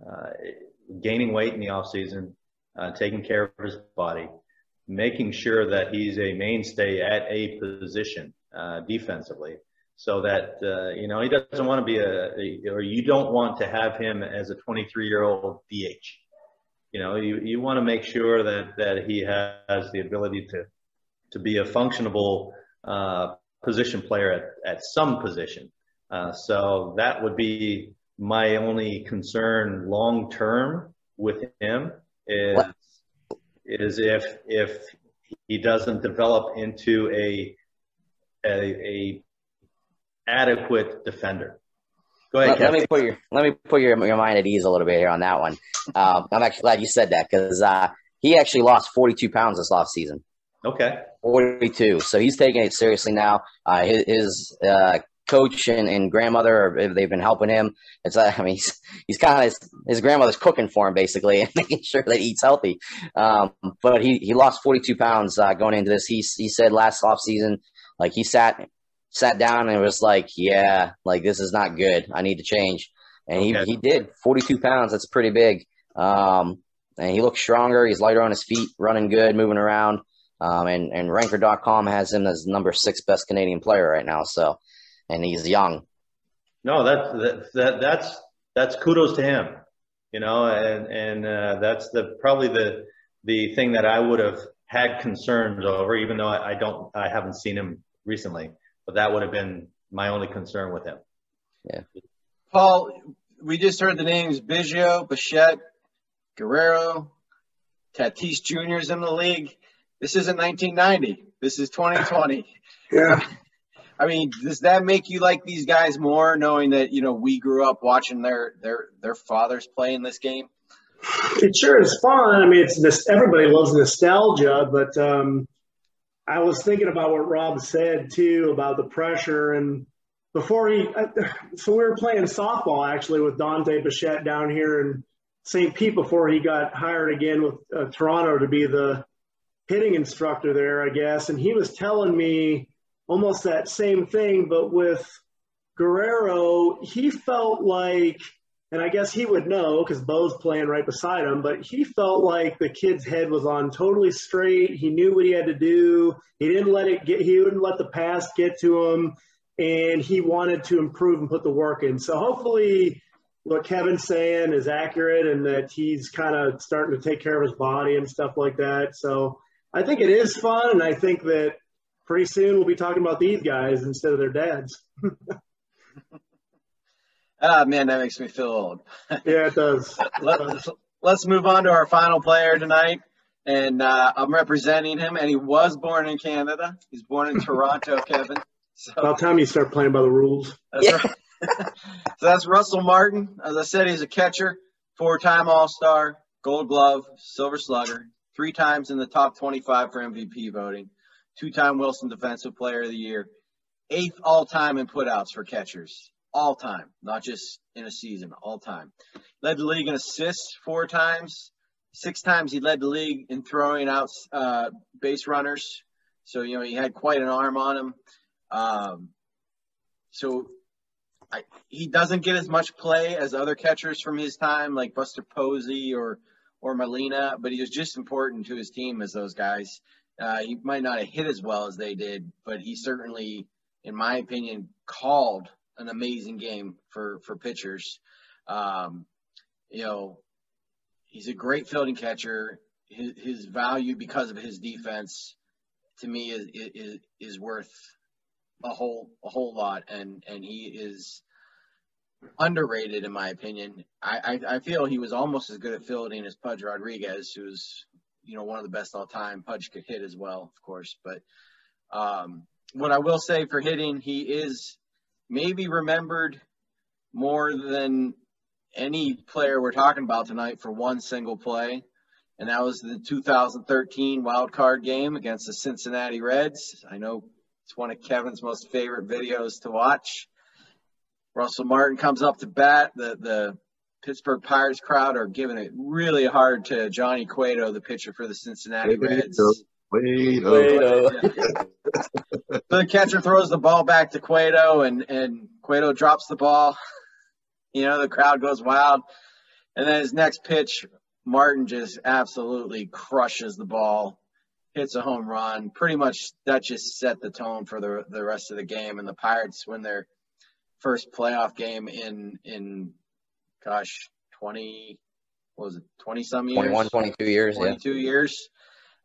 S2: uh, gaining weight in the off season, uh, taking care of his body, making sure that he's a mainstay at a position uh, defensively, so that uh, you know he doesn't want to be a, a, or you don't want to have him as a 23 year old DH. You know, you, you want to make sure that that he has the ability to to be a functionable uh, position player at, at some position. Uh, so that would be my only concern long term with him is what? is if if he doesn't develop into a a, a adequate defender.
S5: Go ahead. Let, let, me put your let me put your, your mind at ease a little bit here on that one. Um, I'm actually glad you said that because uh, he actually lost 42 pounds this last season.
S2: Okay.
S5: 42. So he's taking it seriously now. Uh, his, his uh, coach and, and grandmother or if they've been helping him. It's I mean he's, he's kind of his, his, grandmother's cooking for him basically and making sure that he eats healthy. Um, but he, he lost 42 pounds uh, going into this. He he said last off season like he sat sat down and was like, yeah, like this is not good. I need to change. And okay. he he did 42 pounds. That's pretty big. Um, and he looks stronger. He's lighter on his feet, running good, moving around. Um, and, and ranker.com has him as number six best Canadian player right now. So, and he's young.
S2: No, that, that, that that's that's kudos to him. you know, and and uh, that's the probably the the thing that I would have had concerns over, even though I, I don't, I haven't seen him recently, but that would have been my only concern with him.
S5: Yeah.
S1: Paul, we just heard the names Biggio, Bichette, Guerrero, Tatis Jr. is in the league. This isn't 1990. This is 2020.
S3: Yeah.
S1: I mean, does that make you like these guys more, knowing that you know we grew up watching their their their fathers play in this game?
S3: It sure is fun. I mean, it's this. Everybody loves nostalgia, but um, I was thinking about what Rob said too about the pressure and before he. So we were playing softball actually with Dante Bichette down here in St. Pete before he got hired again with uh, Toronto to be the hitting instructor there, I guess, and he was telling me almost that same thing, but with Guerrero, he felt like and I guess he would know because Bo's playing right beside him, but he felt like the kid's head was on totally straight. He knew what he had to do. He didn't let it get, he wouldn't let the pass get to him, and he wanted to improve and put the work in. So hopefully, what Kevin's saying is accurate and that he's kind of starting to take care of his body and stuff like that. So I think it is fun, and I think that pretty soon we'll be talking about these guys instead of their dads.
S1: Ah, man, that makes me feel old.
S3: yeah, it does.
S1: let's, let's move on to our final player tonight. And uh, I'm representing him, and he was born in Canada. He's born in Toronto, Kevin.
S3: So, About time you start playing by the rules.
S1: That's yeah. right. so that's Russell Martin. As I said, he's a catcher, four-time All-Star, Gold Glove, Silver Slugger, three times in the top 25 for MVP voting, two-time Wilson Defensive Player of the Year, eighth all-time in putouts for catchers all time, not just in a season, all time. Led the league in assists four times. Six times he led the league in throwing out uh, base runners. So, you know, he had quite an arm on him. Um, so I, he doesn't get as much play as other catchers from his time, like Buster Posey or or Molina, but he was just important to his team as those guys. Uh, he might not have hit as well as they did, but he certainly, in my opinion, called an amazing game for for pitchers. Um, you know, he's a great fielding catcher. His, his value because of his defense, to me, is is is worth a whole a whole lot, and and he is underrated in my opinion. I, I, I feel he was almost as good at fielding as Pudge Rodriguez, who's you know one of the best all time. Pudge could hit as well, of course, but um, what I will say for hitting, he is maybe remembered more than any player we're talking about tonight for one single play. And that was the 2013 wild card game against the Cincinnati Reds. I know it's one of Kevin's most favorite videos to watch. Russell Martin comes up to bat. The the Pittsburgh Pirates crowd are giving it really hard to Johnny Cueto, the pitcher for the Cincinnati Reds. Cueto. the catcher throws the ball back to Cueto, and and Cueto drops the ball. You know, the crowd goes wild. And then his next pitch, Martin just absolutely crushes the ball, hits a home run. Pretty much that just set the tone for the the rest of the game. And the Pirates win their first playoff game in in gosh, twenty what was it, twenty some years?
S5: 21, 22 years.
S1: 22
S5: yeah.
S1: years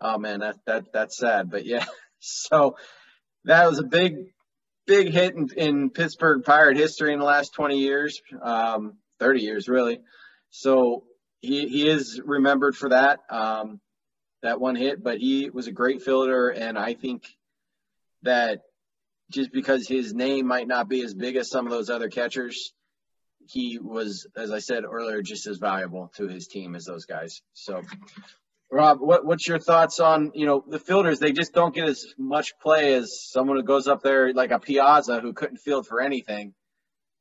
S1: oh man, that that that's sad. But yeah, so that was a big big hit in, in Pittsburgh Pirate history in the last 20 years, um, 30 years really. So he he is remembered for that um, that one hit, but he was a great fielder, and I think that just because his name might not be as big as some of those other catchers, he was, as I said earlier, just as valuable to his team as those guys. So Rob, what, what's your thoughts on you know the fielders? They just don't get as much play as someone who goes up there like a Piazza who couldn't field for anything,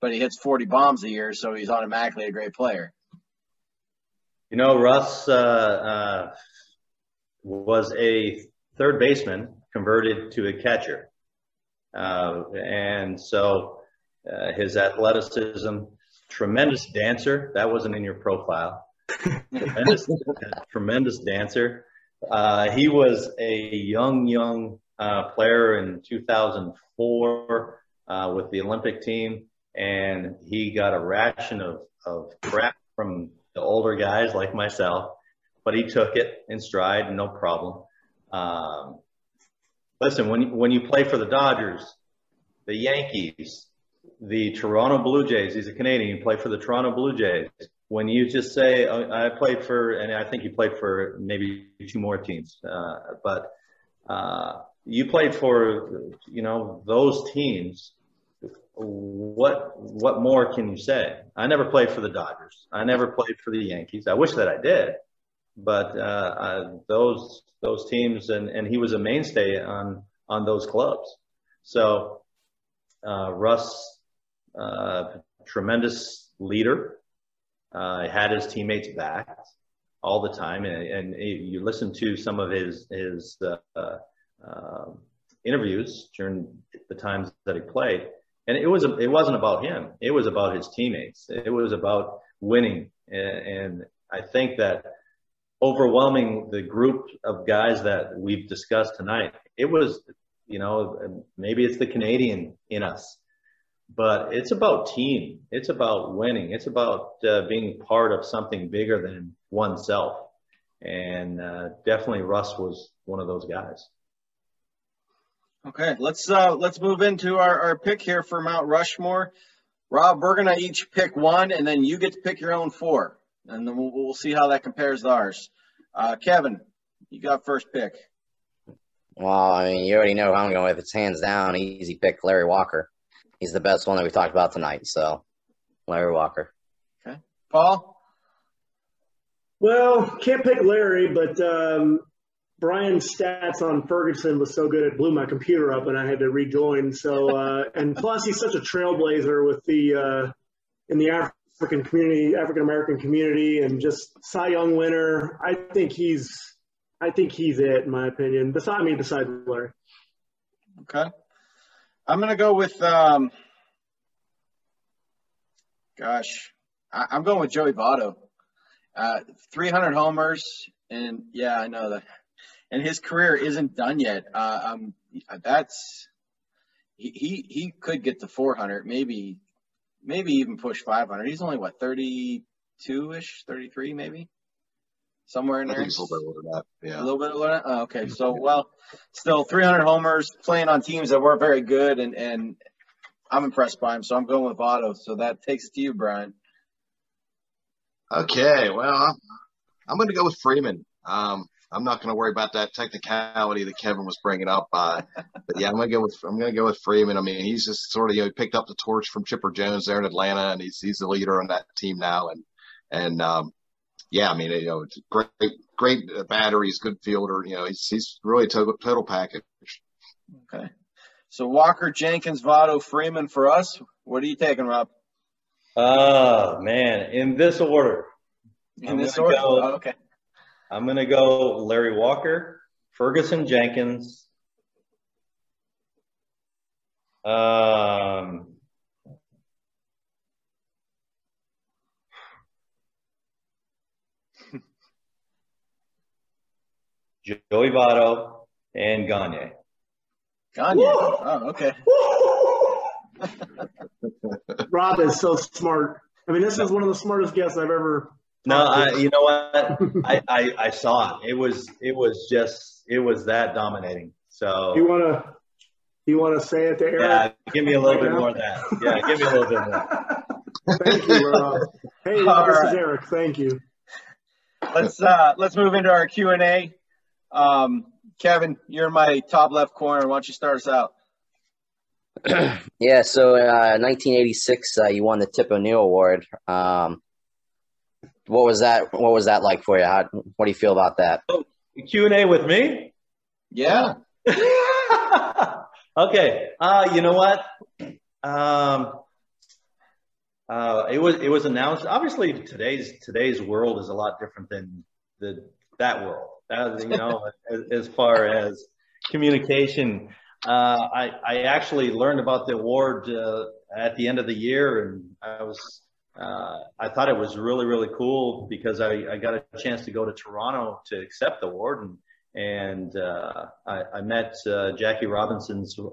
S1: but he hits 40 bombs a year, so he's automatically a great player.
S2: You know, Russ uh, uh, was a third baseman converted to a catcher, uh, and so uh, his athleticism, tremendous dancer. That wasn't in your profile tremendous, tremendous dancer. Uh, he was a young, young uh, player in 2004 uh, with the Olympic team, and he got a ration of, of crap from the older guys like myself, but he took it in stride, no problem. Um, listen, when when you play for the Dodgers, the Yankees, the Toronto Blue Jays, he's a Canadian, you play for the Toronto Blue Jays. When you just say, oh, I played for, and I think you played for maybe two more teams, uh, but uh, you played for, you know, those teams. What what more can you say? I never played for the Dodgers. I never played for the Yankees. I wish that I did, but uh, uh, those those teams, and and he was a mainstay on on those clubs. So uh, Russ, tremendous leader, uh, had his teammates back all the time, and, and you listen to some of his his uh, uh, interviews during the times that he played, and it was it wasn't about him. It was about his teammates. It was about winning, and, and I think that overwhelming the group of guys that we've discussed tonight, it was you know, maybe it's the Canadian in us, but it's about team. It's about winning. It's about uh, being part of something bigger than oneself. And uh, definitely Russ was one of those guys.
S1: Okay, let's uh, let's move into our, our pick here for Mount Rushmore. Rob, we're gonna each pick one, and then you get to pick your own four, and then we'll, we'll see how that compares to ours. Uh, Kevin, you got first pick.
S5: Well, I mean, you already know how I'm going with. It's hands down, easy pick, Larry Walker. He's the best one that we talked about tonight. So, Larry Walker.
S1: Okay, Paul.
S3: Well, can't pick Larry, but um, Brian's stats on Ferguson was so good it blew my computer up, and I had to rejoin. So, uh, and plus he's such a trailblazer with the uh, in the African community, African American community, and just Cy Young winner. I think he's I think he's it, in my opinion. Beside me, beside Larry.
S1: Okay. I'm gonna go with um gosh. I, am going with Joey Votto. Uh 300 homers and yeah, I know that. And his career isn't done yet. Uh, um that's he, he he could get to 400, maybe maybe even push 500. He's only what 32ish, 33 maybe somewhere in there.
S4: a little bit than that. Yeah.
S1: A little bit than that? Oh, okay. So, well, still 300 homers playing on teams that weren't very good, and, and I'm impressed by him. So I'm going with Votto. So that takes it to you, Brian.
S4: Okay. Well, I'm going to go with Freeman. Um, I'm not going to worry about that technicality that Kevin was bringing up. Uh, but yeah, I'm going to go with I'm going to go with Freeman. I mean, he's just sort of you know he picked up the torch from Chipper Jones there in Atlanta, and he's he's the leader on that team now. And and um, yeah, I mean, you know, great, great batteries, good fielder. You know, he's he's really a total, total package.
S1: Okay. So Walker, Jenkins, Votto, Freeman for us. What are you taking, Rob?
S2: Oh man, in this order.
S1: In I'm this order. Go, oh, okay.
S2: I'm gonna go Larry Walker, Ferguson Jenkins. Um, Joey Votto, and Gagne.
S1: Gagne. Oh, okay.
S3: Rob is so smart. I mean, this is one of the smartest guests I've ever.
S2: No, I, you know what? I, I, I saw it. It was it was just it was that dominating. So
S3: you want to you want to say it to Eric?
S2: Yeah, give me a little bit more of that. Yeah, give me a little bit more.
S3: Thank you, Rob. Hey, All this right. is Eric. Thank you.
S1: Let's uh let's move into our Q and A. Um, Kevin, you're in my top left corner. Why don't you start us out?
S5: yeah, so uh, 1986, uh, you won the Tip O'Neill Award. Um, what was that? What was that like for you? How, what do you feel about that?
S2: Oh, Q and A with me?
S1: Yeah.
S2: okay. Uh, you know what? Um, uh, it was it was announced. Obviously, today's today's world is a lot different than the that world as you know, as, as, far as communication. Uh, I, I actually learned about the award uh, at the end of the year, and I was uh, I thought it was really really cool because I, I got a chance to go to Toronto to accept the award, and and uh, I, I met uh, Jackie Robinson's uh,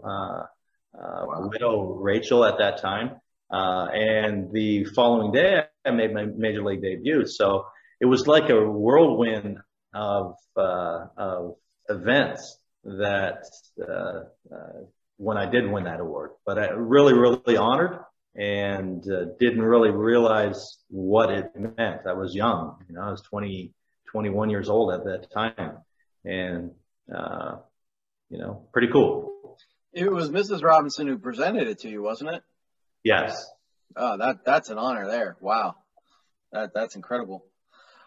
S2: wow. widow Rachel at that time, and the following day I made my major league debut. So it was like a whirlwind of, uh, of events that, uh, uh, when I did win that award, but I really, really honored and uh, didn't really realize what it meant. I was young, you know, I was 20, 21 years old at that time and, uh, you know, pretty cool.
S1: It was Mrs. Robinson who presented it to you, wasn't it?
S2: Yes.
S1: Oh, that that's an honor there. Wow, that that's incredible.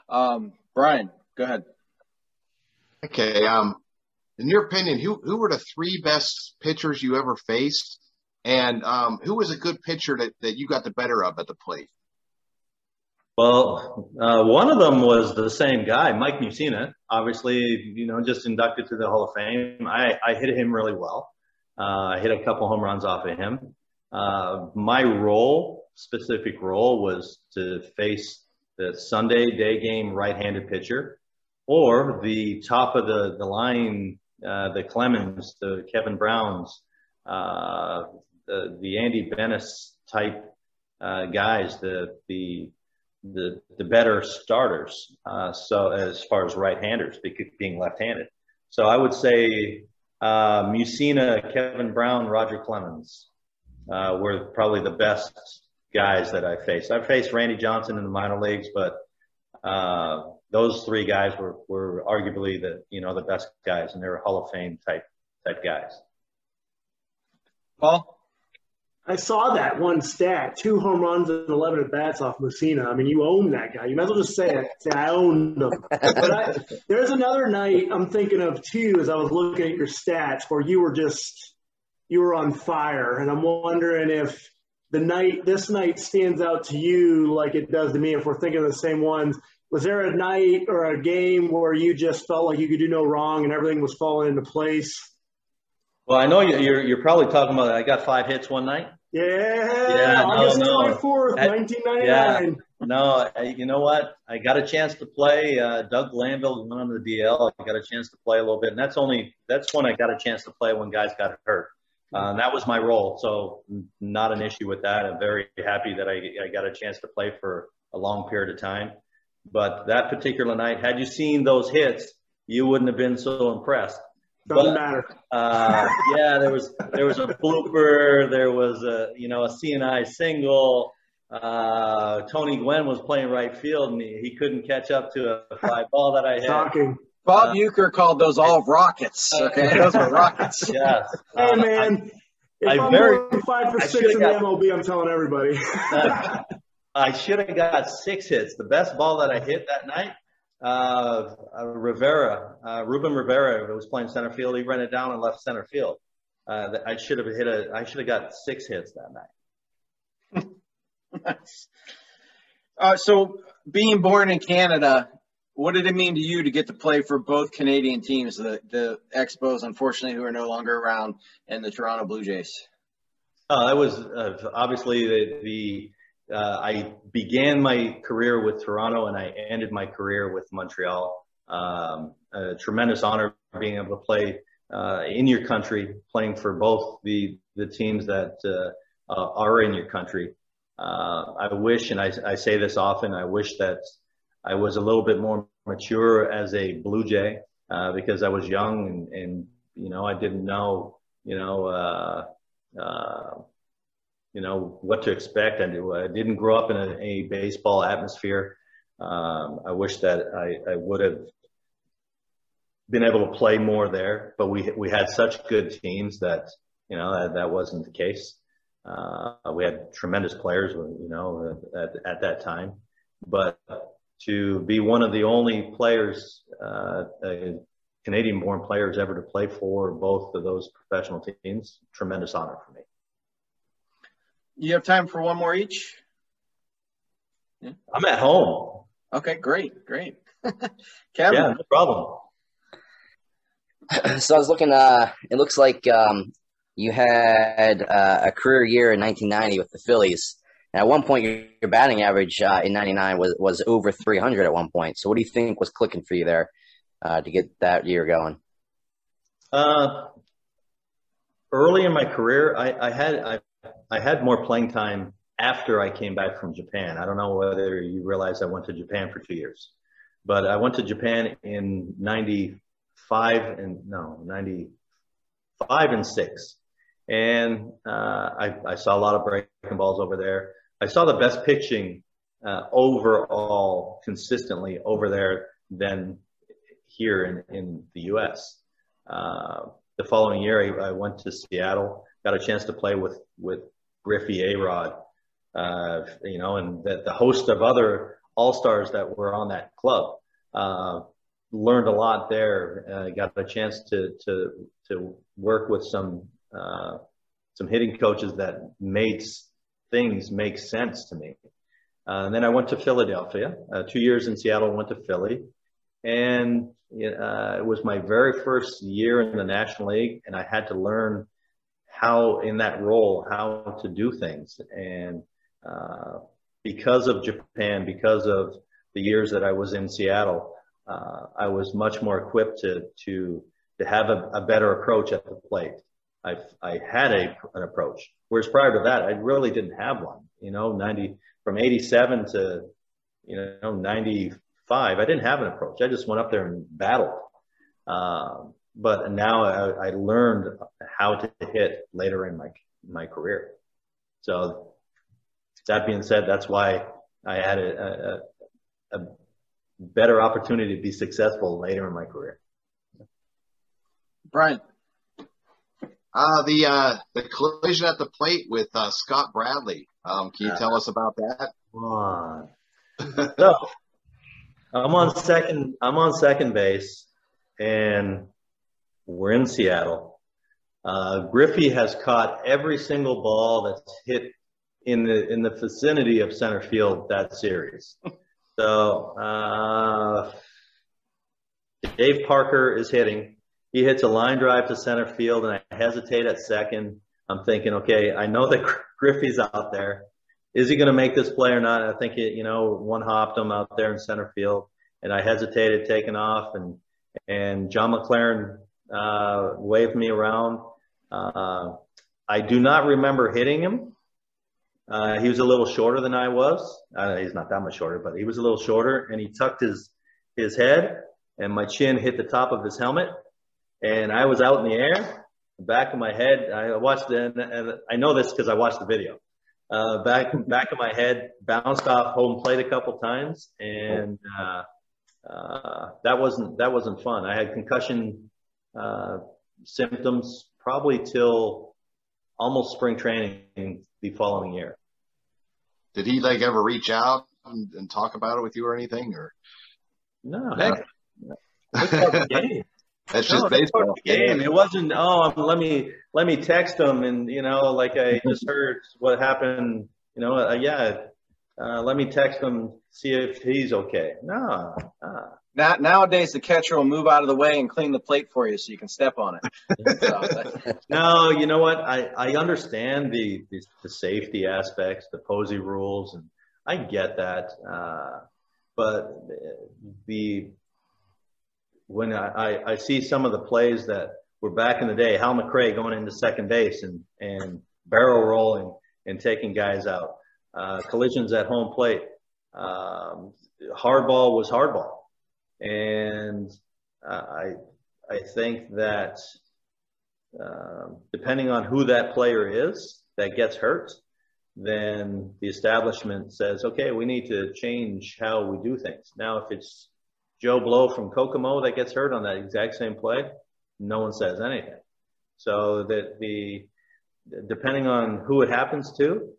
S1: Um, Brian, go ahead.
S4: Okay. Um, in your opinion, who who were the three best pitchers you ever faced, and um, who was a good pitcher that, that you got the better of at the plate?
S2: Well, uh, one of them was the same guy, Mike Mussina. Obviously, you know, just inducted to the Hall of Fame. I, I hit him really well. Uh, I hit a couple home runs off of him. Uh, my role, specific role, was to face the Sunday day game right-handed pitcher, or the top of the the line, uh, the Clemens, the Kevin Browns, uh, the the Andy Benes type uh, guys, the the the the better starters. Uh, so as far as right-handers, being left-handed, so I would say uh, Mussina, Kevin Brown, Roger Clemens uh, were probably the best guys that I faced. I faced Randy Johnson in the minor leagues, but uh, those three guys were, were arguably the you know the best guys, and they were Hall of Fame type type guys.
S1: Paul,
S3: I saw that one stat: two home runs and eleven at bats off Mussina. I mean, you own that guy. You might as well just say it. Say I owned him. but I, there's another night I'm thinking of too, as I was looking at your stats, where you were just you were on fire, and I'm wondering if the night this night stands out to you like it does to me. If we're thinking of the same ones, was there a night or a game where you just felt like you could do no wrong and everything was falling into place?
S2: Well, I know you're you're probably talking about. I got five hits one night.
S3: Yeah,
S2: Yeah, no,
S3: August
S2: no.
S3: 24th,
S2: That-
S3: 1999.
S2: No, I- you know what? I got a chance to play. Uh, Doug Glanville went on the DL. I got a chance to play a little bit, and that's only that's when I got a chance to play when guys got hurt. Uh, that was my role, so not an issue with that. I'm very happy that I, I got a chance to play for a long period of time. But that particular night, had you seen those hits, you wouldn't have been so impressed.
S3: Doesn't
S2: But-
S3: matter.
S2: Uh, yeah, there was there was a blooper. There was a you know a CNI single. Uh, Tony Gwynn was playing right field and he, he couldn't catch up to a fly ball that I had.
S3: Shocking.
S1: Bob
S2: Uh,
S1: Uecker called those all rockets. Okay, those were rockets.
S2: Yes.
S3: Hey,
S2: Uh,
S3: man. If
S2: I
S3: I, am
S2: very-
S3: five for
S2: I
S3: six
S2: should've
S3: in the
S2: got-
S3: MLB, I'm telling everybody.
S2: I, should have got six hits. The best ball that I hit that night, uh, uh, Rivera, uh, Ruben Rivera, who was playing center field, he ran it down and left center field. Uh, I should have hit a. I should have got six hits that night.
S1: Nice. Uh, so, being born in Canada, what did it mean to you to get to play for both Canadian teams, the the Expos, unfortunately, who are no longer around, and the Toronto Blue Jays?
S2: Uh, that was uh, obviously the, the uh, I began my career with Toronto and I ended my career with Montreal. Um, a tremendous honor being able to play uh, in your country, playing for both the the teams that uh, uh, are in your country. Uh, I wish, and I, I say this often, I wish that I was a little bit more mature as a Blue Jay uh, because I was young and, and you know I didn't know you know. You know what to expect. I, I didn't grow up in a, a baseball atmosphere. Um, I wish that I, I would have been able to play more there, but we we had such good teams that you know that, that wasn't the case. Uh, we had tremendous players, you know, at, at that time, but to be one of the only players, uh, uh, Canadian-born players ever to play for both of those professional teams, tremendous honor for me.
S1: You have time for one more each?
S2: I'm at home.
S1: Okay, great, great. Kevin,
S2: Yeah, no problem.
S5: so I was looking. Uh, it looks like um, you had uh, a career year in 1990 with the Phillies. And at one point, your, your batting average uh, in '99 was was over 300 at one point. So what do you think was clicking for you there uh, to get that year going?
S2: Uh, early in my career, I, I had I, I had more playing time after I came back from Japan. I don't know whether you realize I went to Japan for two years, but I went to Japan in 95 and no, 95 and six. And uh, I, I saw a lot of breaking balls over there. I saw the best pitching uh, overall consistently over there than here in, in the U.S. Uh, the following year, I, I, went to Seattle, got a chance to play with with Griffey A-Rod, uh, you know, and the, the host of other all stars that were on that club. Uh, learned a lot there. Uh, got a chance to to to work with some uh, some hitting coaches that made things make sense to me. Uh, and then I went to Philadelphia. Uh, two years in Seattle, went to Philly, and uh, it was my very first year in the National League, and I had to learn how, in that role, how to do things. And uh, because of Japan, because of the years that I was in Seattle, uh, I was much more equipped to to to have a, a better approach at the plate. I I had a an approach, whereas prior to that, I really didn't have one. You know, ninety from eighty seven to you know ninety five, I didn't have an approach. I just went up there and battled. Uh, but now I, I, learned how to hit later in my my career. So that being said, that's why I had a, a, a better opportunity to be successful later in my career.
S1: Brian.
S4: Uh, the uh, the collision at the plate with uh, Scott Bradley. Um, can you tell us about that?
S2: Come on. so, I'm on second. I'm on second base, and we're in Seattle. Uh, Griffey has caught every single ball that's hit in the in the vicinity of center field that series. So uh, Dave Parker is hitting. He hits a line drive to center field, and I hesitate at second. I'm thinking, okay, I know that Griffey's out there. Is he going to make this play or not? I think it, you know, one hopped him out there in center field, and I hesitated, taking off, and and John McLaren uh, waved me around. Uh, I do not remember hitting him. Uh, he was a little shorter than I was. Uh, he's not that much shorter, but he was a little shorter, and he tucked his his head, and my chin hit the top of his helmet, and I was out in the air. Back of my head, I watched it, and I know this because I watched the video. Uh, back back of my head bounced off home plate a couple times, and uh, uh, that wasn't that wasn't fun. I had concussion uh, symptoms probably till almost spring training the following year.
S4: Did he like ever reach out and, and talk about it with you or anything? Or
S2: no, heck, that's
S4: just no, baseball.
S2: game. It wasn't. Oh, let me let me text him, and you know, like I just heard what happened. You know, uh, yeah. Uh, let me text him, see if he's okay. No. Uh.
S1: Now, nowadays, the catcher will move out of the way and clean the plate for you so you can step on it.
S2: so, no, you know what? I, I understand the, the, the safety aspects, the Posey rules, and I get that. Uh, but the when I, I, I see some of the plays that were back in the day, Hal McRae going into second base and, and barrel rolling and taking guys out, uh, collisions at home plate. Um, hardball was hardball. And uh, I, I think that uh, depending on who that player is that gets hurt, then the establishment says, okay, we need to change how we do things. Now, if it's Joe Blow from Kokomo that gets hurt on that exact same play, no one says anything. So that the, depending on who it happens to,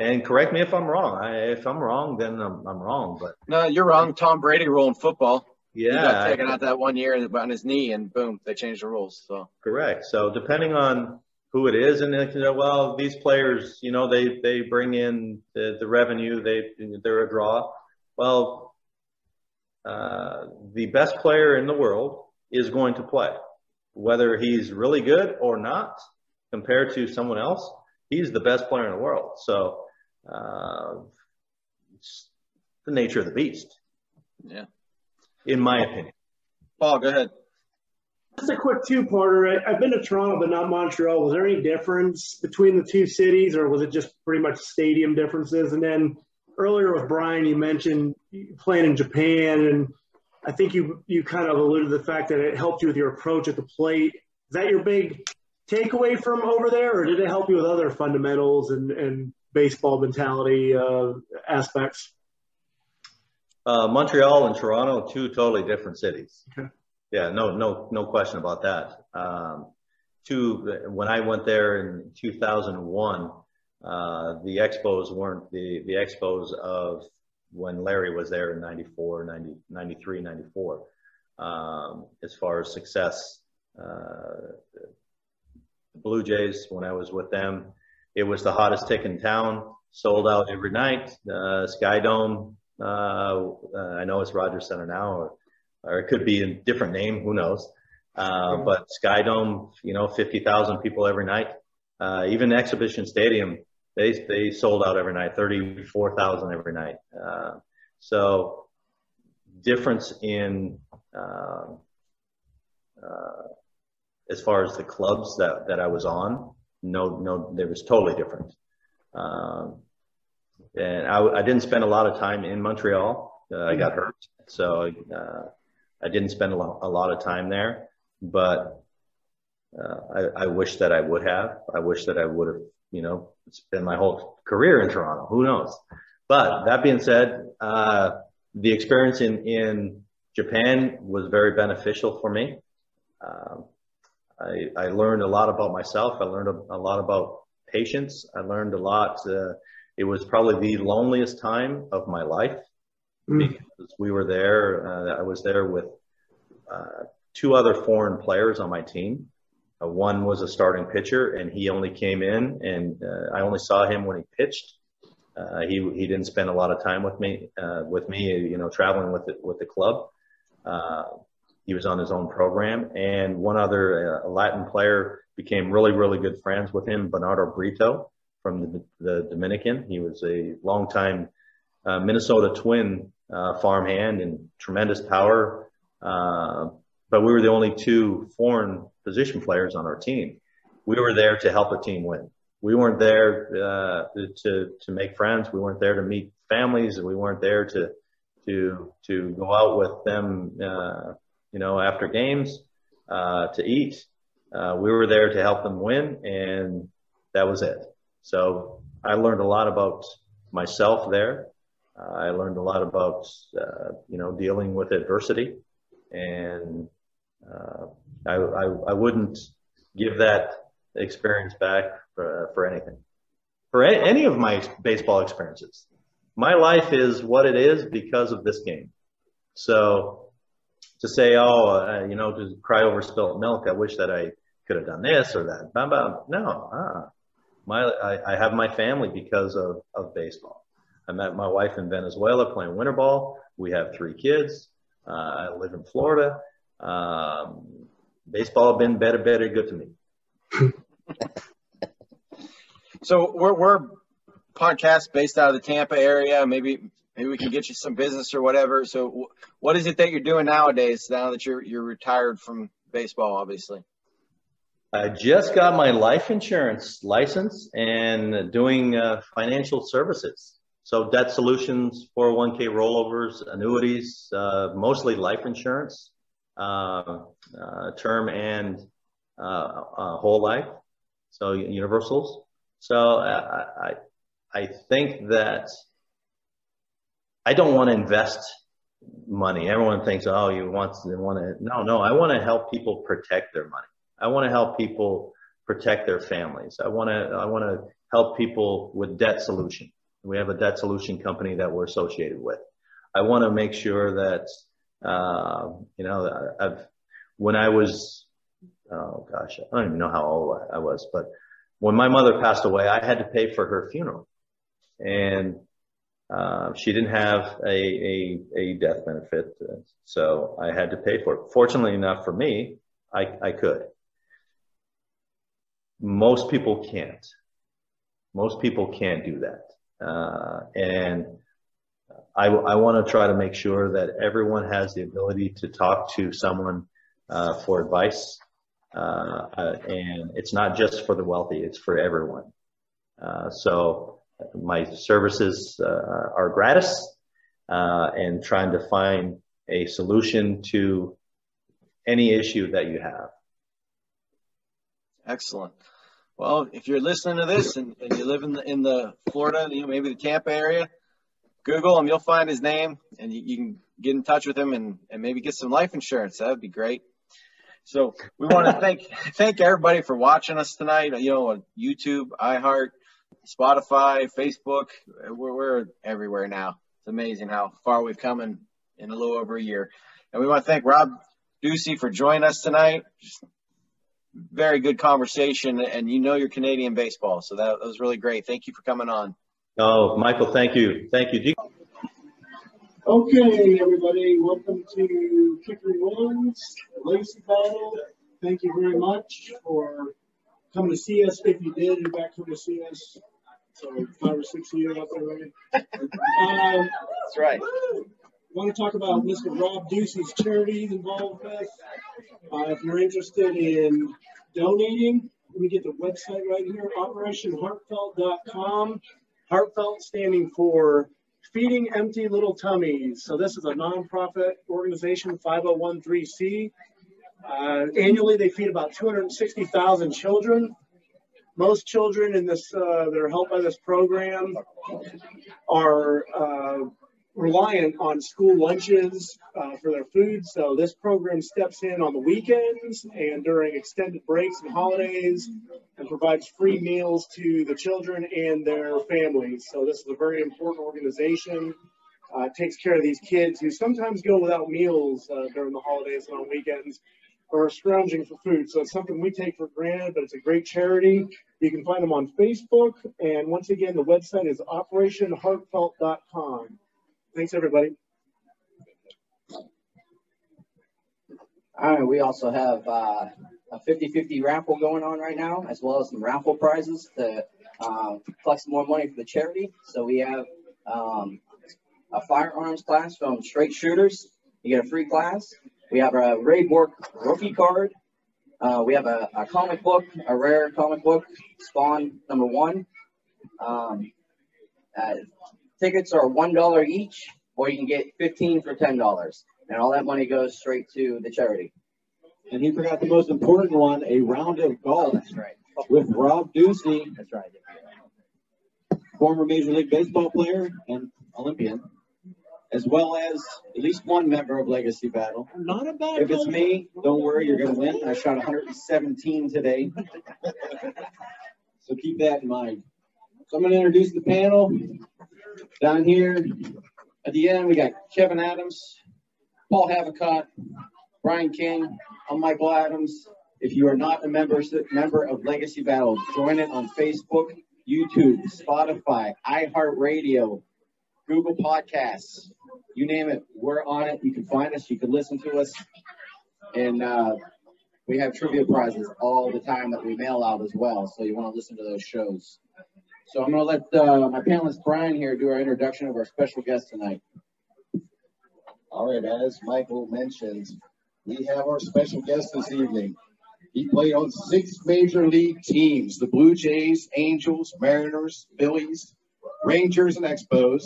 S2: and correct me if I'm wrong. I, if I'm wrong, then I'm, I'm wrong. But
S1: no, you're wrong. Tom Brady rolling football.
S2: Yeah,
S1: he got taken out that one year on his knee, and boom, they changed the rules. So
S2: correct. So depending on who it is, and you know, well, these players, you know, they they bring in the, the revenue, they they're a draw. Well, uh, the best player in the world is going to play, whether he's really good or not, compared to someone else. He's the best player in the world. So, uh, it's the nature of the beast.
S1: Yeah
S2: in my opinion.
S1: Paul, go ahead.
S3: Just a quick two-parter. I've been to Toronto, but not Montreal. Was there any difference between the two cities, or was it just pretty much stadium differences? And then earlier with Brian, you mentioned playing in Japan, and I think you you kind of alluded to the fact that it helped you with your approach at the plate. Is that your big takeaway from over there, or did it help you with other fundamentals and, and baseball mentality uh, aspects?
S2: Uh, Montreal and Toronto, two totally different cities.
S3: Okay.
S2: Yeah, no, no, no question about that. Um, two, when I went there in 2001, uh, the Expos weren't the, the Expos of when Larry was there in 94, 90, 93, 94. Um, as far as success, uh, the Blue Jays, when I was with them, it was the hottest tick in town, sold out every night. Uh, Sky Dome, uh, I know it's Rogers Center now, or, or it could be a different name, who knows. Uh, but Sky Dome, you know, 50,000 people every night. Uh, even Exhibition Stadium, they, they sold out every night, 34,000 every night. Uh, so difference in, uh, uh, as far as the clubs that, that I was on, no, no, there was totally different. Um, and I, I, didn't spend a lot of time in Montreal. Uh, I got hurt, so uh, I didn't spend a lot, a lot, of time there. But uh, I, I, wish that I would have. I wish that I would have, you know, spent my whole career in Toronto. Who knows? But that being said, uh, the experience in in Japan was very beneficial for me. Um, I, I, learned a lot about myself. I learned a, a lot about patience. I learned a lot. Uh, it was probably the loneliest time of my life mm. because we were there. Uh, I was there with uh, two other foreign players on my team. Uh, one was a starting pitcher, and he only came in, and uh, I only saw him when he pitched. Uh, he he didn't spend a lot of time with me with me, you know, traveling with the, with the club. He was on his own program, and one other uh, Latin player became really, really good friends with him, Bernardo Brito from the, the Dominican. He was a longtime uh, Minnesota Twin uh, farmhand and tremendous power. Uh, but we were the only two foreign position players on our team. We were there to help a team win. We weren't there uh, to to make friends. We weren't there to meet families. We weren't there to to to go out with them uh, you know, after games uh, to eat. Uh, we were there to help them win, and that was it. So I learned a lot about myself there. Uh, I learned a lot about, uh, you know, dealing with adversity, and uh, I, I, I wouldn't give that experience back for, for anything, for any of my baseball experiences. My life is what it is because of this game. So to say, oh, uh, you know, to cry over spilt milk. I wish that I could have done this or that. No, uh, my I, I have my family because of of baseball. I met my wife in Venezuela playing winter ball. We have three kids. Uh, I live in Florida. Um, baseball been better, better good to me.
S1: so we're we're podcast based out of the Tampa area. Maybe maybe we can get you some business or whatever. So, what is it that you're doing nowadays? Now that you're you're retired from baseball, obviously.
S2: I just got my life insurance license and doing uh, financial services. So debt solutions, 401k rollovers, annuities, uh, mostly life insurance, uh, uh term and uh, uh, whole life. So universals. So I, I, I think that I don't want to invest money. Everyone thinks, oh, you want to want to. No, no. I want to help people protect their money. I want to help people protect their families. I want to. I want to help people with debt solution. We have a debt solution company that we're associated with. I want to make sure that uh, you know I've when I was oh gosh I don't even know how old I was, but when my mother passed away, I had to pay for her funeral, and uh, she didn't have a, a, a death benefit, so I had to pay for it. Fortunately enough for me, I, I could. Most people can't. Most people can't do that. Uh, and I, I want to try to make sure that everyone has the ability to talk to someone uh, for advice. Uh, uh, and it's not just for the wealthy, it's for everyone. So my services uh, are gratis and trying to find a solution to any issue that you have.
S6: Excellent. Well, if you're listening to this and, and you live in the, in the Florida, you know, maybe the Tampa area, Google him. You'll find his name and you, you can get in touch with him and, and maybe get some life insurance. That would be great. So we want to thank thank everybody for watching us tonight. You know, on YouTube, iHeart, Spotify, Facebook. We're, we're everywhere now. It's amazing how far we've come in, in a little over a year. And we want to thank Rob Ducey for joining us tonight. Just very good conversation, and you know your Canadian baseball, so that, that was really great. Thank you for coming on.
S2: Oh, Michael, thank you, thank you.
S3: Okay, everybody, welcome to Kickery Ones, Legacy Battle. Thank you very much for coming to see us. If you did, you're back coming to see us. So five or six years out there, right?
S6: Um, That's right.
S3: I want to talk about Mr. Rob Ducey's charities involved with. Uh, if you're interested in donating, let me get the website right here, operationheartfelt.com. Heartfelt standing for Feeding Empty Little Tummies. So this is a nonprofit organization, 5013C. Uh, annually, they feed about 260,000 children. Most children in this uh, that are helped by this program are uh, reliant on school lunches uh, for their food. So this program steps in on the weekends and during extended breaks and holidays and provides free meals to the children and their families. So this is a very important organization. Uh, takes care of these kids who sometimes go without meals uh, during the holidays and on weekends or scrounging for food. So it's something we take for granted, but it's a great charity. You can find them on Facebook. And once again, the website is operationheartfelt.com. Thanks, everybody.
S5: All right, we also have uh, a 50-50 raffle going on right now, as well as some raffle prizes to uh, collect some more money for the charity. So we have um, a firearms class from Straight Shooters. You get a free class. We have a Ray Bourque rookie card. Uh, we have a, a, comic book, a rare comic book, Spawn number one. Um, uh, tickets are one dollar each, or you can get fifteen for ten dollars, and all that money goes straight to the charity.
S1: And he forgot the most important one: a round of golf.
S5: That's right.
S1: With Rob Ducey,
S5: That's right.
S1: former Major League Baseball player and Olympian, as well as at least one member of Legacy Battle.
S3: Not a bad
S1: If it's me, don't worry, you're going to win. I shot 117 today. so keep that in mind. So I'm going to introduce the panel. Down here at the end, we got Kevin Adams, Paul Havicott, Brian King. I'm Michael Adams. If you are not a member, member of Legacy Battle, join it on Facebook, YouTube, Spotify, iHeartRadio, Google Podcasts, you name it, we're on it. You can find us, you can listen to us. And uh, we have trivia prizes all the time that we mail out as well. So you want to listen to those shows. So I'm going to let uh, my panelist Brian here do our introduction of our special guest tonight.
S4: All right, as Michael mentioned, we have our special guest this evening. He played on six major league teams the Blue Jays, Angels, Mariners, Phillies, Rangers, and Expos.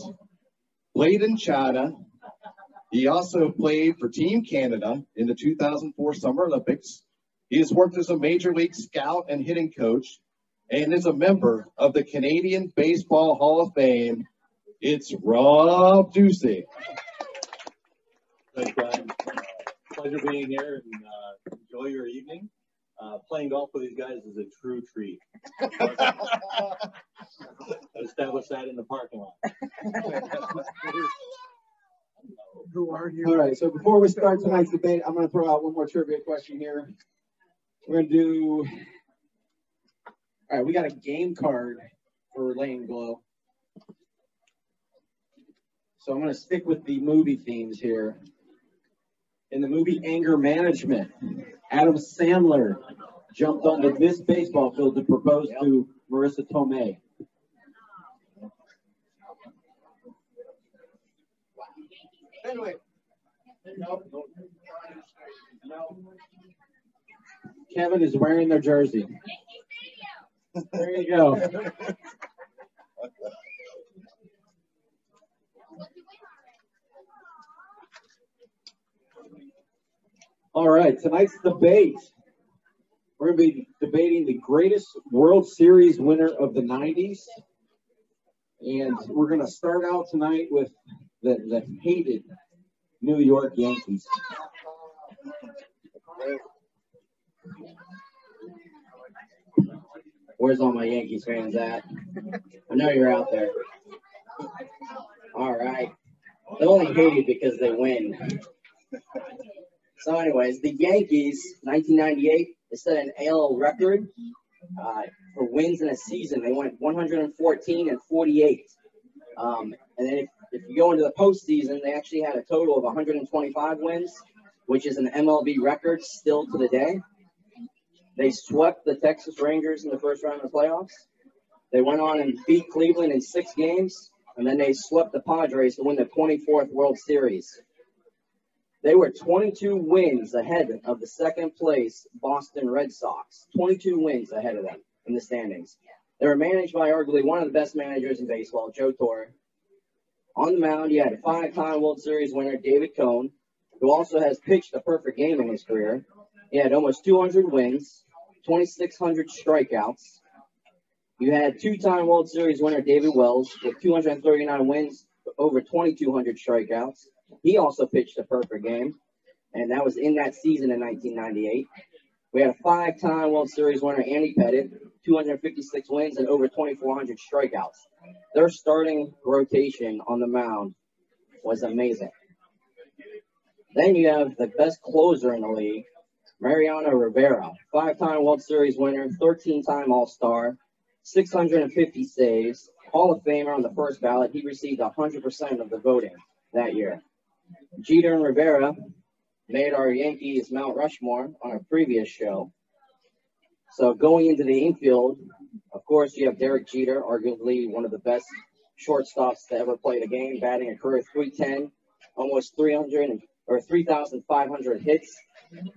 S4: Played in China. He also played for Team Canada in the 2004 Summer Olympics. He has worked as a major league scout and hitting coach and is a member of the Canadian Baseball Hall of Fame. It's Rob Ducey.
S7: Thanks, Brian. Pleasure being here and uh, enjoy your evening. Uh, playing golf with these guys is a true treat. Establish that in the parking lot.
S3: Who are you?
S1: All right, so before we start tonight's debate, I'm going to throw out one more trivia question here. We're going to do. All right, we got a game card for Lane Glow. So I'm going to stick with the movie themes here. In the movie Anger Management, Adam Sandler jumped onto this baseball field to propose to Marisa Tomei.
S4: Anyway,
S1: Kevin is wearing their jersey. There you go. All right, tonight's debate. We're going to be debating the greatest World Series winner of the 90s. And we're going to start out tonight with the, the hated New York Yankees.
S5: Where's all my Yankees fans at? I know you're out there. All right. They only hated because they win. So, anyways, the Yankees, 1998, they set an AL record uh, for wins in a season. They went 114 and 48. Um, and then if, if you go into the postseason, they actually had a total of 125 wins, which is an MLB record still to the day. They swept the Texas Rangers in the first round of the playoffs. They went on and beat Cleveland in six games, and then they swept the Padres to win the 24th World Series. They were 22 wins ahead of the second place Boston Red Sox. 22 wins ahead of them in the standings. They were managed by arguably one of the best managers in baseball, Joe Torre. On the mound, you had a five-time World Series winner, David Cone, who also has pitched a perfect game in his career. He had almost 200 wins, 2,600 strikeouts. You had two-time World Series winner David Wells with 239 wins, over 2,200 strikeouts. He also pitched a perfect game, and that was in that season in 1998. We had a five-time World Series winner Andy Pettitte, 256 wins and over 2,400 strikeouts. Their starting rotation on the mound was amazing. Then you have the best closer in the league, Mariano Rivera, five-time World Series winner, 13-time All-Star, 650 saves, Hall of Famer on the first ballot. He received 100% of the voting that year. Jeter and Rivera made our Yankees Mount Rushmore on a previous show. So going into the infield, of course, you have Derek Jeter, arguably one of the best shortstops to ever play the game, batting a career 310, almost 300 or 3,500 hits,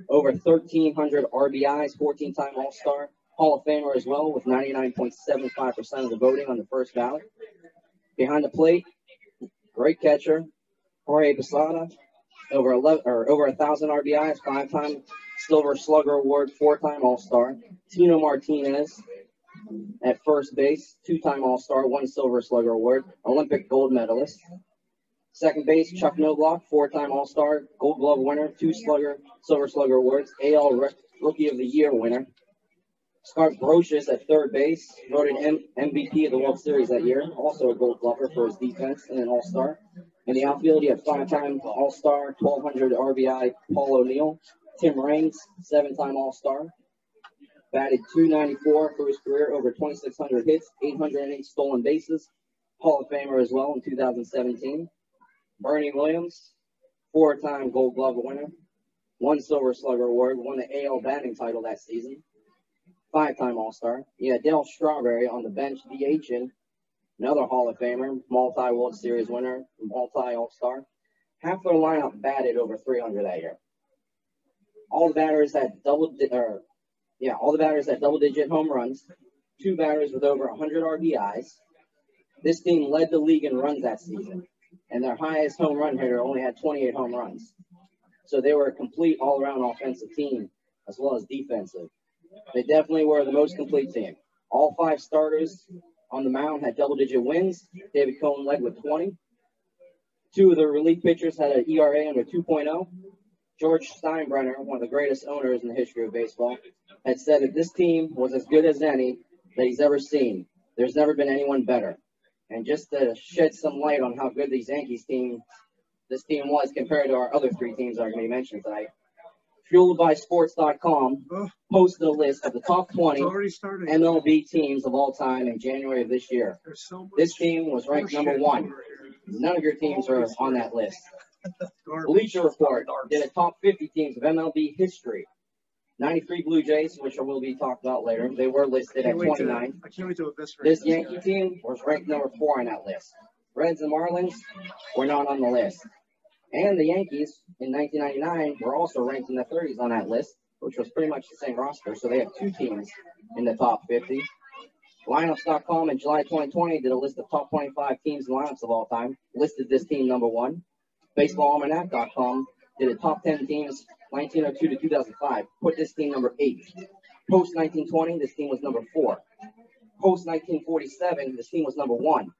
S5: over 1,300 RBIs, 14-time All-Star, Hall of Famer as well, with 99.75% of the voting on the first ballot. Behind the plate, great catcher, Jorge Posada, over 11 or over a thousand RBIs, five-time Silver Slugger Award, four-time All-Star. Tino Martinez at first base, two-time All-Star, one Silver Slugger Award, Olympic gold medalist. Second base, Chuck Knobloch, four-time All-Star, Gold Glove winner, two Slugger, Silver Slugger awards, AL Rookie of the Year winner. Scott Brosius at third base, voted M- MVP of the World Series that year, also a Gold Glover for his defense and an All-Star. In the outfield, you have five-time All-Star, 1,200 RBI Paul O'Neill, Tim Raines, seven-time All-Star, batted 294 for his career, over 2,600 hits, 808 stolen bases, Hall of Famer as well in 2017. Bernie Williams, four-time Gold Glove winner, one Silver Slugger Award, won the AL batting title that season, five-time All-Star. Yeah, Darryl Strawberry on the bench, DHing, another Hall of Famer, multi-World Series winner, multi-All-Star. Half their lineup batted over 300 that year. All the batters had double, di- or yeah, all the batters had double-digit home runs. Two batters with over 100 RBIs. This team led the league in runs that season, and their highest home run hitter only had 28 home runs. So they were a complete all-around offensive team as well as defensive. They definitely were the most complete team. All five starters on the mound had double-digit wins. David Cone led with 20. Two of the relief pitchers had an ERA under 2.0. George Steinbrenner, one of the greatest owners in the history of baseball, had said that this team was as good as any that he's ever seen. There's never been anyone better. And just to shed some light on how good these Yankees team, this team was compared to our other three teams that are going to be mentioned tonight, FueledBySports.com posted a list of the top 20
S3: It's already starting.
S5: MLB teams of all time in January of this year.
S3: There's so much
S5: This team was ranked number one. None of your teams are on that list. Bleacher Report did a top 50 teams of MLB history. 93 Blue Jays, which we'll be talked about later, they were listed at
S3: Can't wait to-
S5: 29.
S3: I can't wait to
S5: This
S3: this
S5: Yankee
S3: guy.
S5: team was ranked number four on that list. Reds and Marlins were not on the list. And the Yankees in 1999 were also ranked in the 30s on that list, which was pretty much the same roster. So they have two teams in the top 50. Lineups.com in July 2020 did a list of top 25 teams and lineups of all time, listed this team number one. BaseballAlmanac.com did a top 10 teams 1902 to 2005, put this team number eight. Post 1920, this team was number four. Post 1947, this team was number one.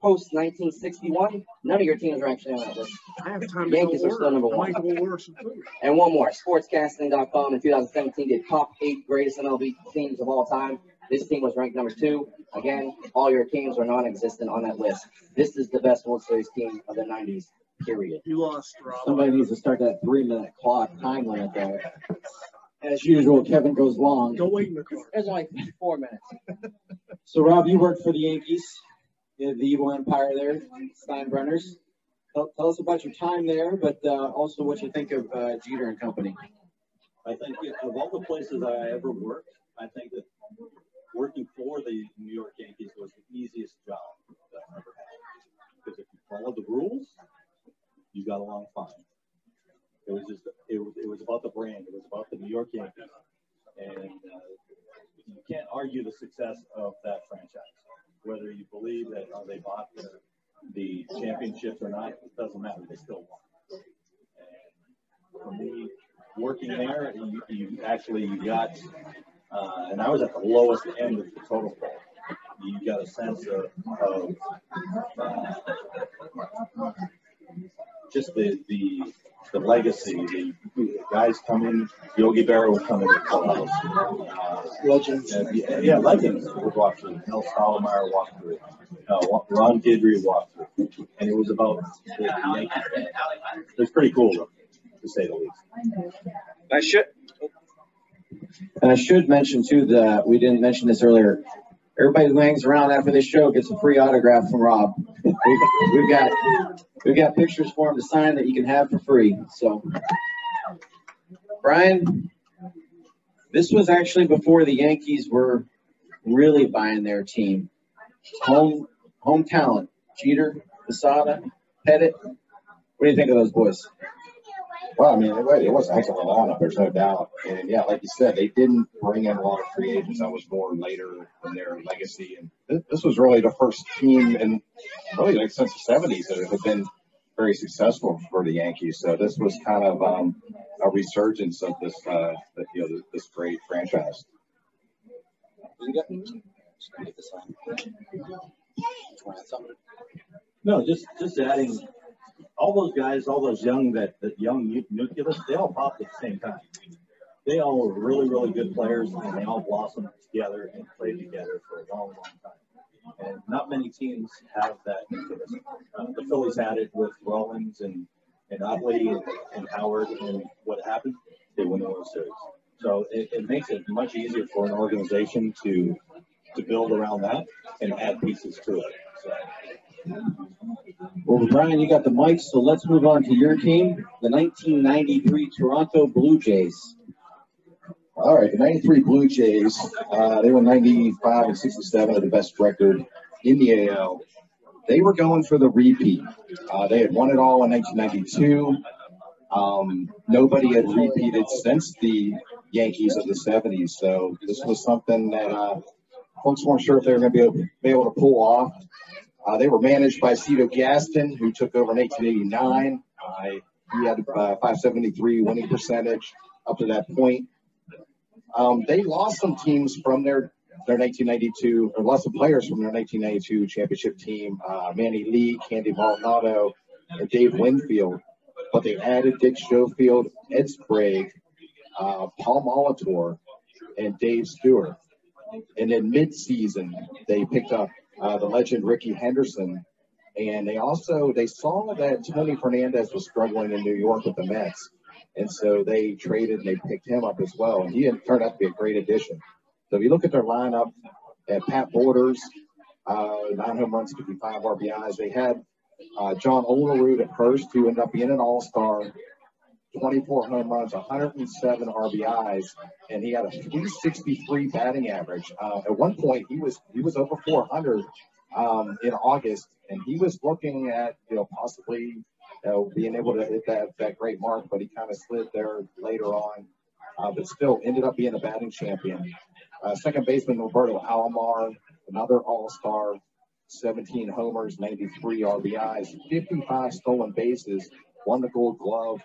S5: Post 1961, none of your teams are actually on that list.
S3: I have time to
S5: Yankees are still number one.
S3: I might go order some food.
S5: And one more, sportscasting.com in 2017 did top eight greatest MLB teams of all time. This team was ranked number two. Again, all your teams are non-existent on that list. This is the best World Series team of the 90s, period.
S3: You lost, Rob.
S1: Somebody needs to start that three minute clock time limit there. As usual, Kevin goes long.
S3: Don't wait in the car.
S5: There's only four minutes.
S1: So Rob, you worked for the Yankees, you the evil empire there, Steinbrenners. Tell, tell us about your time there, but uh, also what you think of uh, Jeter and company.
S2: I think of all the places I ever worked, I think that working for the New York Yankees was the easiest job that I ever had. Because if you followed the rules, you got along fine. It was just, it was, it was about the brand. It was about the New York Yankees. And uh, you can't argue the success of that franchise. Whether you believe that uh, they bought the, the championships or not, it doesn't matter. They still won. And for me, working there, you, you actually you got, uh, and I was at the lowest end of the total poll. You got a sense of, of uh, just the the the legacy. The, the guys coming, Yogi Berra would come in the clubhouse. Uh, legends. yeah, yeah, legends would walk through. Mel Stottlemyre walked through. Uh, Ron Guidry walked through. And it was about the, the Yankees. It was pretty cool, to say the least.
S1: I should. And I should mention too that we didn't mention this earlier. Everybody who hangs around after this show gets a free autograph from Rob. We've, we've got we've got pictures for him to sign that you can have for free. So, Brian, this was actually before the Yankees were really buying their team. Home home talent: Jeter, Posada, Pettitte. What do you think of those boys?
S4: Well, I mean, it was, it was an excellent lineup. There's no doubt. And yeah, like you said, they didn't bring in a lot of free agents. That was more later in their legacy. And this, this was really the first team in really like since the 70s that had been very successful for the Yankees. So this was kind of um, a resurgence of this, uh, you know, this great franchise.
S2: No, just just adding all those guys, all those young that that young nucleus, they all popped at the same time. They all were really, really good players, and they all blossomed together and played together for a long, long time. And not many teams have that nucleus. Uh, the Phillies had it with Rollins and and Utley and, and Howard, and what happened? They won the World Series. So it, it makes it much easier for an organization to to build around that and add pieces to it. So,
S1: Well, Brian, you got the mic, so let's move on to your team, the 1993 Toronto Blue Jays.
S4: All right, the 93 Blue Jays, uh, they were 95 and 67 of the best record in the AL. They were going for the repeat. Uh, they had won it all in 1992. Um, nobody had repeated since the Yankees of the 70s. So this was something that uh, folks weren't sure if they were going to be able, be able to pull off. Uh, they were managed by Cito Gaston, who took over in 1889. Uh, he had uh, 573 winning percentage up to that point. Um, they lost some teams from their their 1992, or lost some players from their 1992 championship team. Uh, Manny Lee, Candy Maldonado, and Dave Winfield. But they added Dick Schofield, Ed Sprague, uh, Paul Molitor, and Dave Stewart. And then mid-season, they picked up uh, the legend Rickey Henderson, and they also they saw that Tony Fernandez was struggling in New York with the Mets, and so they traded and they picked him up as well, and he turned out to be a great addition. So if you look at their lineup, at Pat Borders, uh, nine home runs, 55 RBIs. They had uh, John Olerud at first, who ended up being an All-Star, 24 home runs, 107 RBIs, and he had a 363 batting average. Uh, at one point, he was he was over 400 um, in August, and he was looking at you know possibly you know, being able to hit that, that great mark, but he kind of slid there later on. Uh, but still ended up being a batting champion. Uh, second baseman Roberto Alomar, another All-Star, 17 homers, 93 RBIs, 55 stolen bases, won the Gold Glove.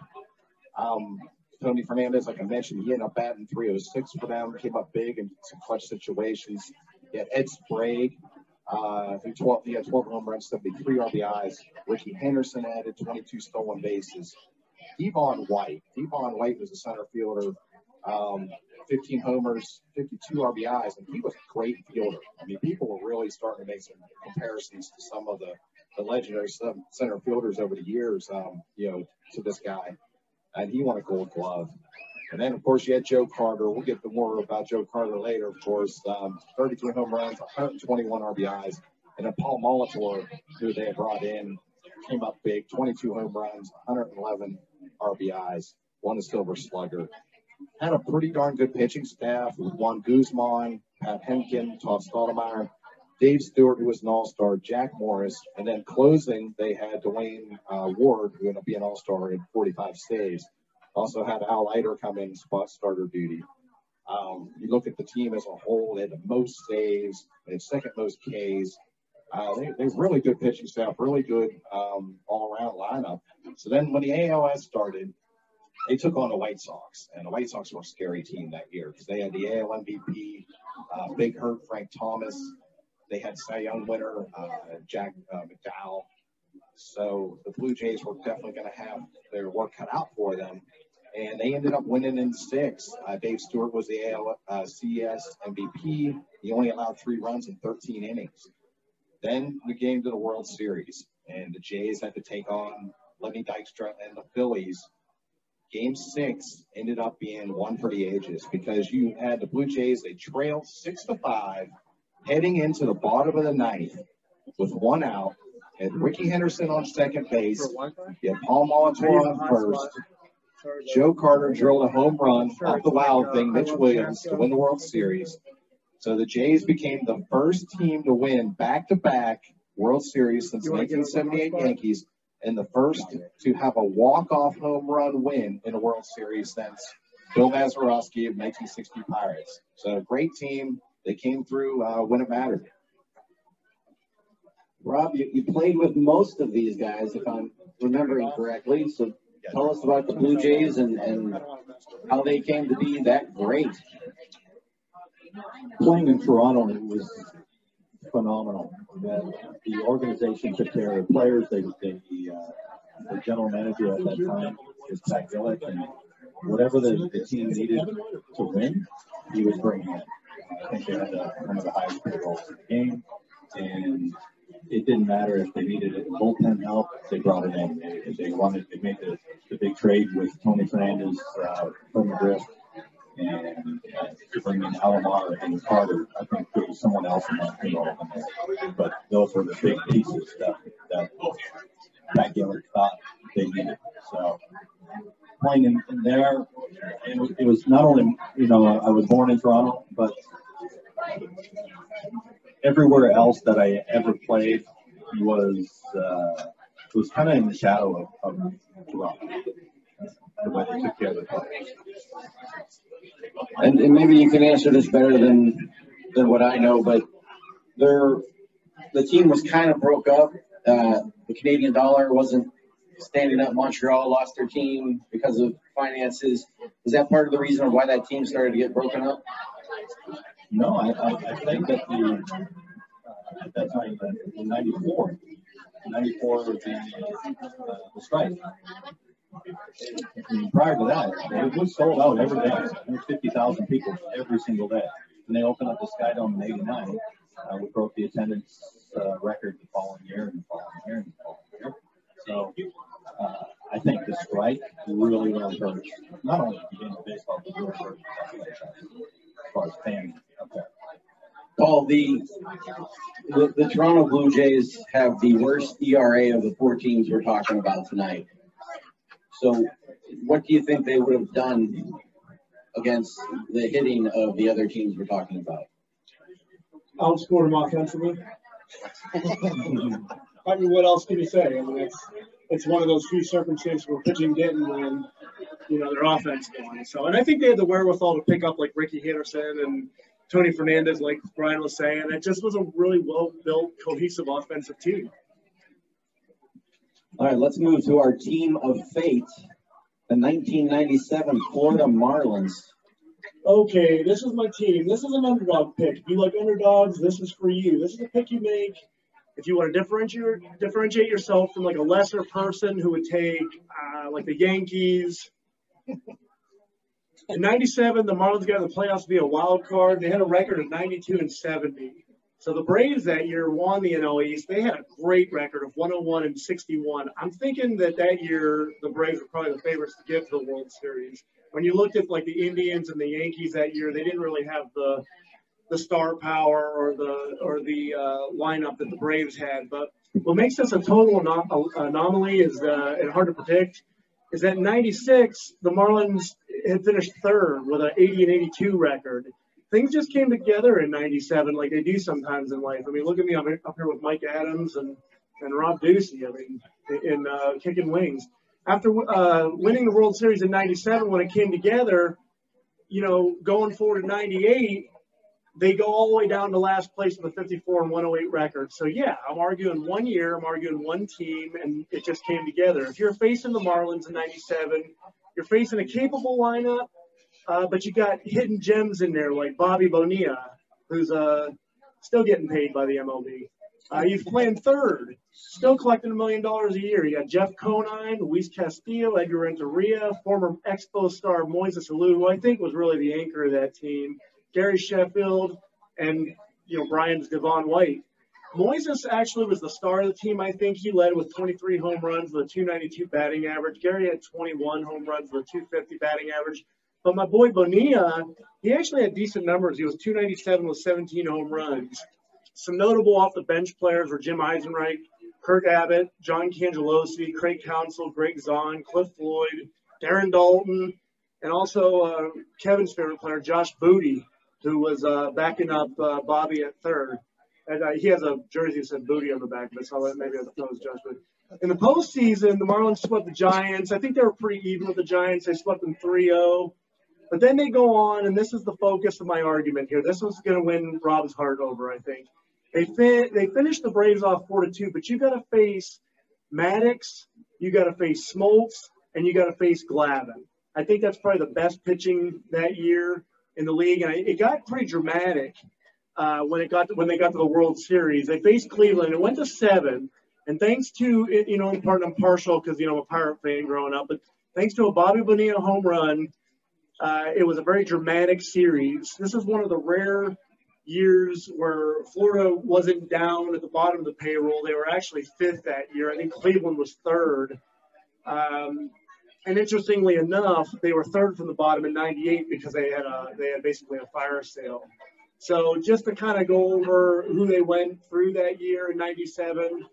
S4: Um, Tony Fernandez, like I mentioned, he ended up batting 306 for them, came up big in some clutch situations. Yeah, Ed Sprague, uh, 12, he had 12 home runs, 73 RBIs. Rickey Henderson added 22 stolen bases. Devon White, Devon White was a center fielder, um, 15 homers, 52 RBIs, and he was a great fielder. I mean, people were really starting to make some comparisons to some of the, the legendary center fielders over the years, um, you know, to this guy. And he won a gold glove. And then, of course, you had Joe Carter. We'll get to more about Joe Carter later, of course. Um, 33 home runs, 121 RBIs. And then Paul Molitor, who they had brought in, came up big, 22 home runs, 111 RBIs, won the Silver Slugger. Had a pretty darn good pitching staff with Juan Guzman, Pat Hentgen, Todd Stottlemyre, Dave Stewart, who was an all-star, Jack Morris, and then closing, they had Duane uh, Ward, who ended up being an all-star in 45 saves. Also had Al Leiter come in spot starter duty. Um, you look at the team as a whole, they had the most saves, they had second most Ks. Uh, they, they're really good pitching staff, really good um, all-around lineup. So then when the ALS started, they took on the White Sox, and the White Sox were a scary team that year because they had the AL MVP, uh, Big Hurt Frank Thomas. They had Cy Young winner uh, Jack uh, McDowell. So the Blue Jays were definitely going to have their work cut out for them and they ended up winning in six. Uh, Dave Stewart was the AL, uh, CS MVP. He only allowed three runs in 13 innings. Then we came to the World Series, and the Jays had to take on Lenny Dykstra and the Phillies. Game six ended up being one for the ages because you had the Blue Jays, they trailed six to five, heading into the bottom of the ninth with one out. And Rickey Henderson on second base. You had Paul Molitor on first. Joe Carter drilled a home run off the wild thing, Mitch Williams, to win the World Series. So the Jays became the first team to win back to back World Series since 1978 Yankees and the first to have a walk-off home run win in a World Series since Bill Mazeroski of 1960 Pirates. So a great team. They came through uh, when it mattered.
S1: Rob, you, you played with most of these guys, if I'm remembering correctly. So tell us about the Blue Jays and, and how they came to be that great.
S2: Playing in Toronto, it was phenomenal. The, the organization took care of the players. They, they uh, the general manager at that time was Pat Gillick, and whatever the, the team needed to win, he was bringing it. I think they had one of the highest payrolls in the game, and it didn't matter if they needed it bullpen help, they brought it in. If they wanted, they made the, the big trade with Tony Fernandez uh, from the Griff and uh, to bring in Alomar and Carter. I think there was someone else in that payroll but those were the big pieces that that Pat Gillick thought they needed. So playing in, in there, it it was not only you know I was born in Toronto, but everywhere else that I ever played was uh, was kind of in the shadow of, of Toronto. The way they took care of the players.
S1: And, and maybe you can answer this better than than what I know, but there, the team was kind of broke up. Uh, the Canadian dollar wasn't standing up. Montreal lost their team because of finances. Is that part of the reason why that team started to get broken up?
S2: No, I, I, I think that the uh, at that time in '94, '94 was the, uh, the strike. And prior to that, it was sold out every day. There was 50,000 people every single day. And they opened up the Sky Dome in '89. Uh, we broke the attendance uh, record the following year and the following year and the following year. So uh, I think the strike really, really hurt not only the game of baseball, but really hurt as far as fans up there.
S1: Paul, the, the the Toronto Blue Jays have the worst ERA of the four teams we're talking about tonight. So, what do you think they would have done against the hitting of the other teams we're talking about?
S3: Outscored them offensively. I mean, what else can you say? I mean, that's it's one of those few circumstances where pitching didn't win, you know, their offense won. So, and I think they had the wherewithal to pick up like Rickey Henderson and Tony Fernandez, like Brian was saying. It just was a really well built, cohesive offensive team.
S1: All right, let's move to our team of fate, the 1997 Florida Marlins.
S3: Okay, this is my team. This is an underdog pick. If you like underdogs, this is for you. This is a pick you make if you want to differentiate differentiate yourself from like a lesser person who would take uh, like the Yankees. In '97, the Marlins got in the playoffs via wild card. They had a record of 92 and 70. So the Braves that year won the NL East. They had a great record of 101 and 61. I'm thinking that that year the Braves were probably the favorites to give the World Series. When you looked at like the Indians and the Yankees that year, they didn't really have the the star power or the or the uh, lineup that the Braves had. But what makes this a total anom- anomaly is uh, and hard to predict is that '96 the Marlins had finished third with an 80 and 82 record things just came together in 97 like they do sometimes in life. I mean, look at me I'm up here with Mike Adams and, and Rob Ducey, I mean, in uh, kicking wings. After uh, winning the World Series in 97, when it came together, you know, going forward to 98, they go all the way down to last place with a 54 and 108 record. So, yeah, I'm arguing one year, I'm arguing one team, and it just came together. If you're facing the Marlins in 97, you're facing a capable lineup uh, but you got hidden gems in there like Bobby Bonilla, who's uh, still getting paid by the MLB. Uh, he's playing third, still collecting a million dollars a year. You got Jeff Conine, Luis Castillo, Edgar Renteria, former Expo star Moises Alou, who I think was really the anchor of that team, Gary Sheffield, and you know Brian's Devon White. Moises actually was the star of the team. I think he led with 23 home runs with a 292 batting average. Gary had 21 home runs with a 250 batting average. But my boy Bonilla, he actually had decent numbers. He was 297 with 17 home runs. Some notable off the bench players were Jim Eisenreich, Kirk Abbott, John Cangelosi, Craig Counsell, Gregg Zaun, Cliff Floyd, Darren Daulton, and also uh, Kevin's favorite player, Josh Booty, who was uh, backing up uh, Bobby at third. And uh, he has a jersey that said Booty on the back it, so maybe I thought it was Josh Booty. In the postseason, the Marlins swept the Giants. I think they were pretty even with the Giants. They swept them 3 0. But then they go on, and this is the focus of my argument here. This was going to win Rob's heart over, I think. They fin- they finished the Braves off four to two, but you got to face Maddux, you got to face Smoltz, and you got to face Glavine. I think that's probably the best pitching that year in the league, and it got pretty dramatic uh, when it got to, when they got to the World Series. They faced Cleveland. It went to seven, and thanks to you know, in part I'm partial because you know I'm a Pirate fan growing up, but thanks to a Bobby Bonilla home run uh, it was a very dramatic series. This is one of the rare years where Florida wasn't down at the bottom of the payroll. They were actually fifth that year. I think Cleveland was third. Um, and interestingly enough, they were third from the bottom in '98 because they had a they had basically a fire sale. So just to kind of go over who they went through that year in '97,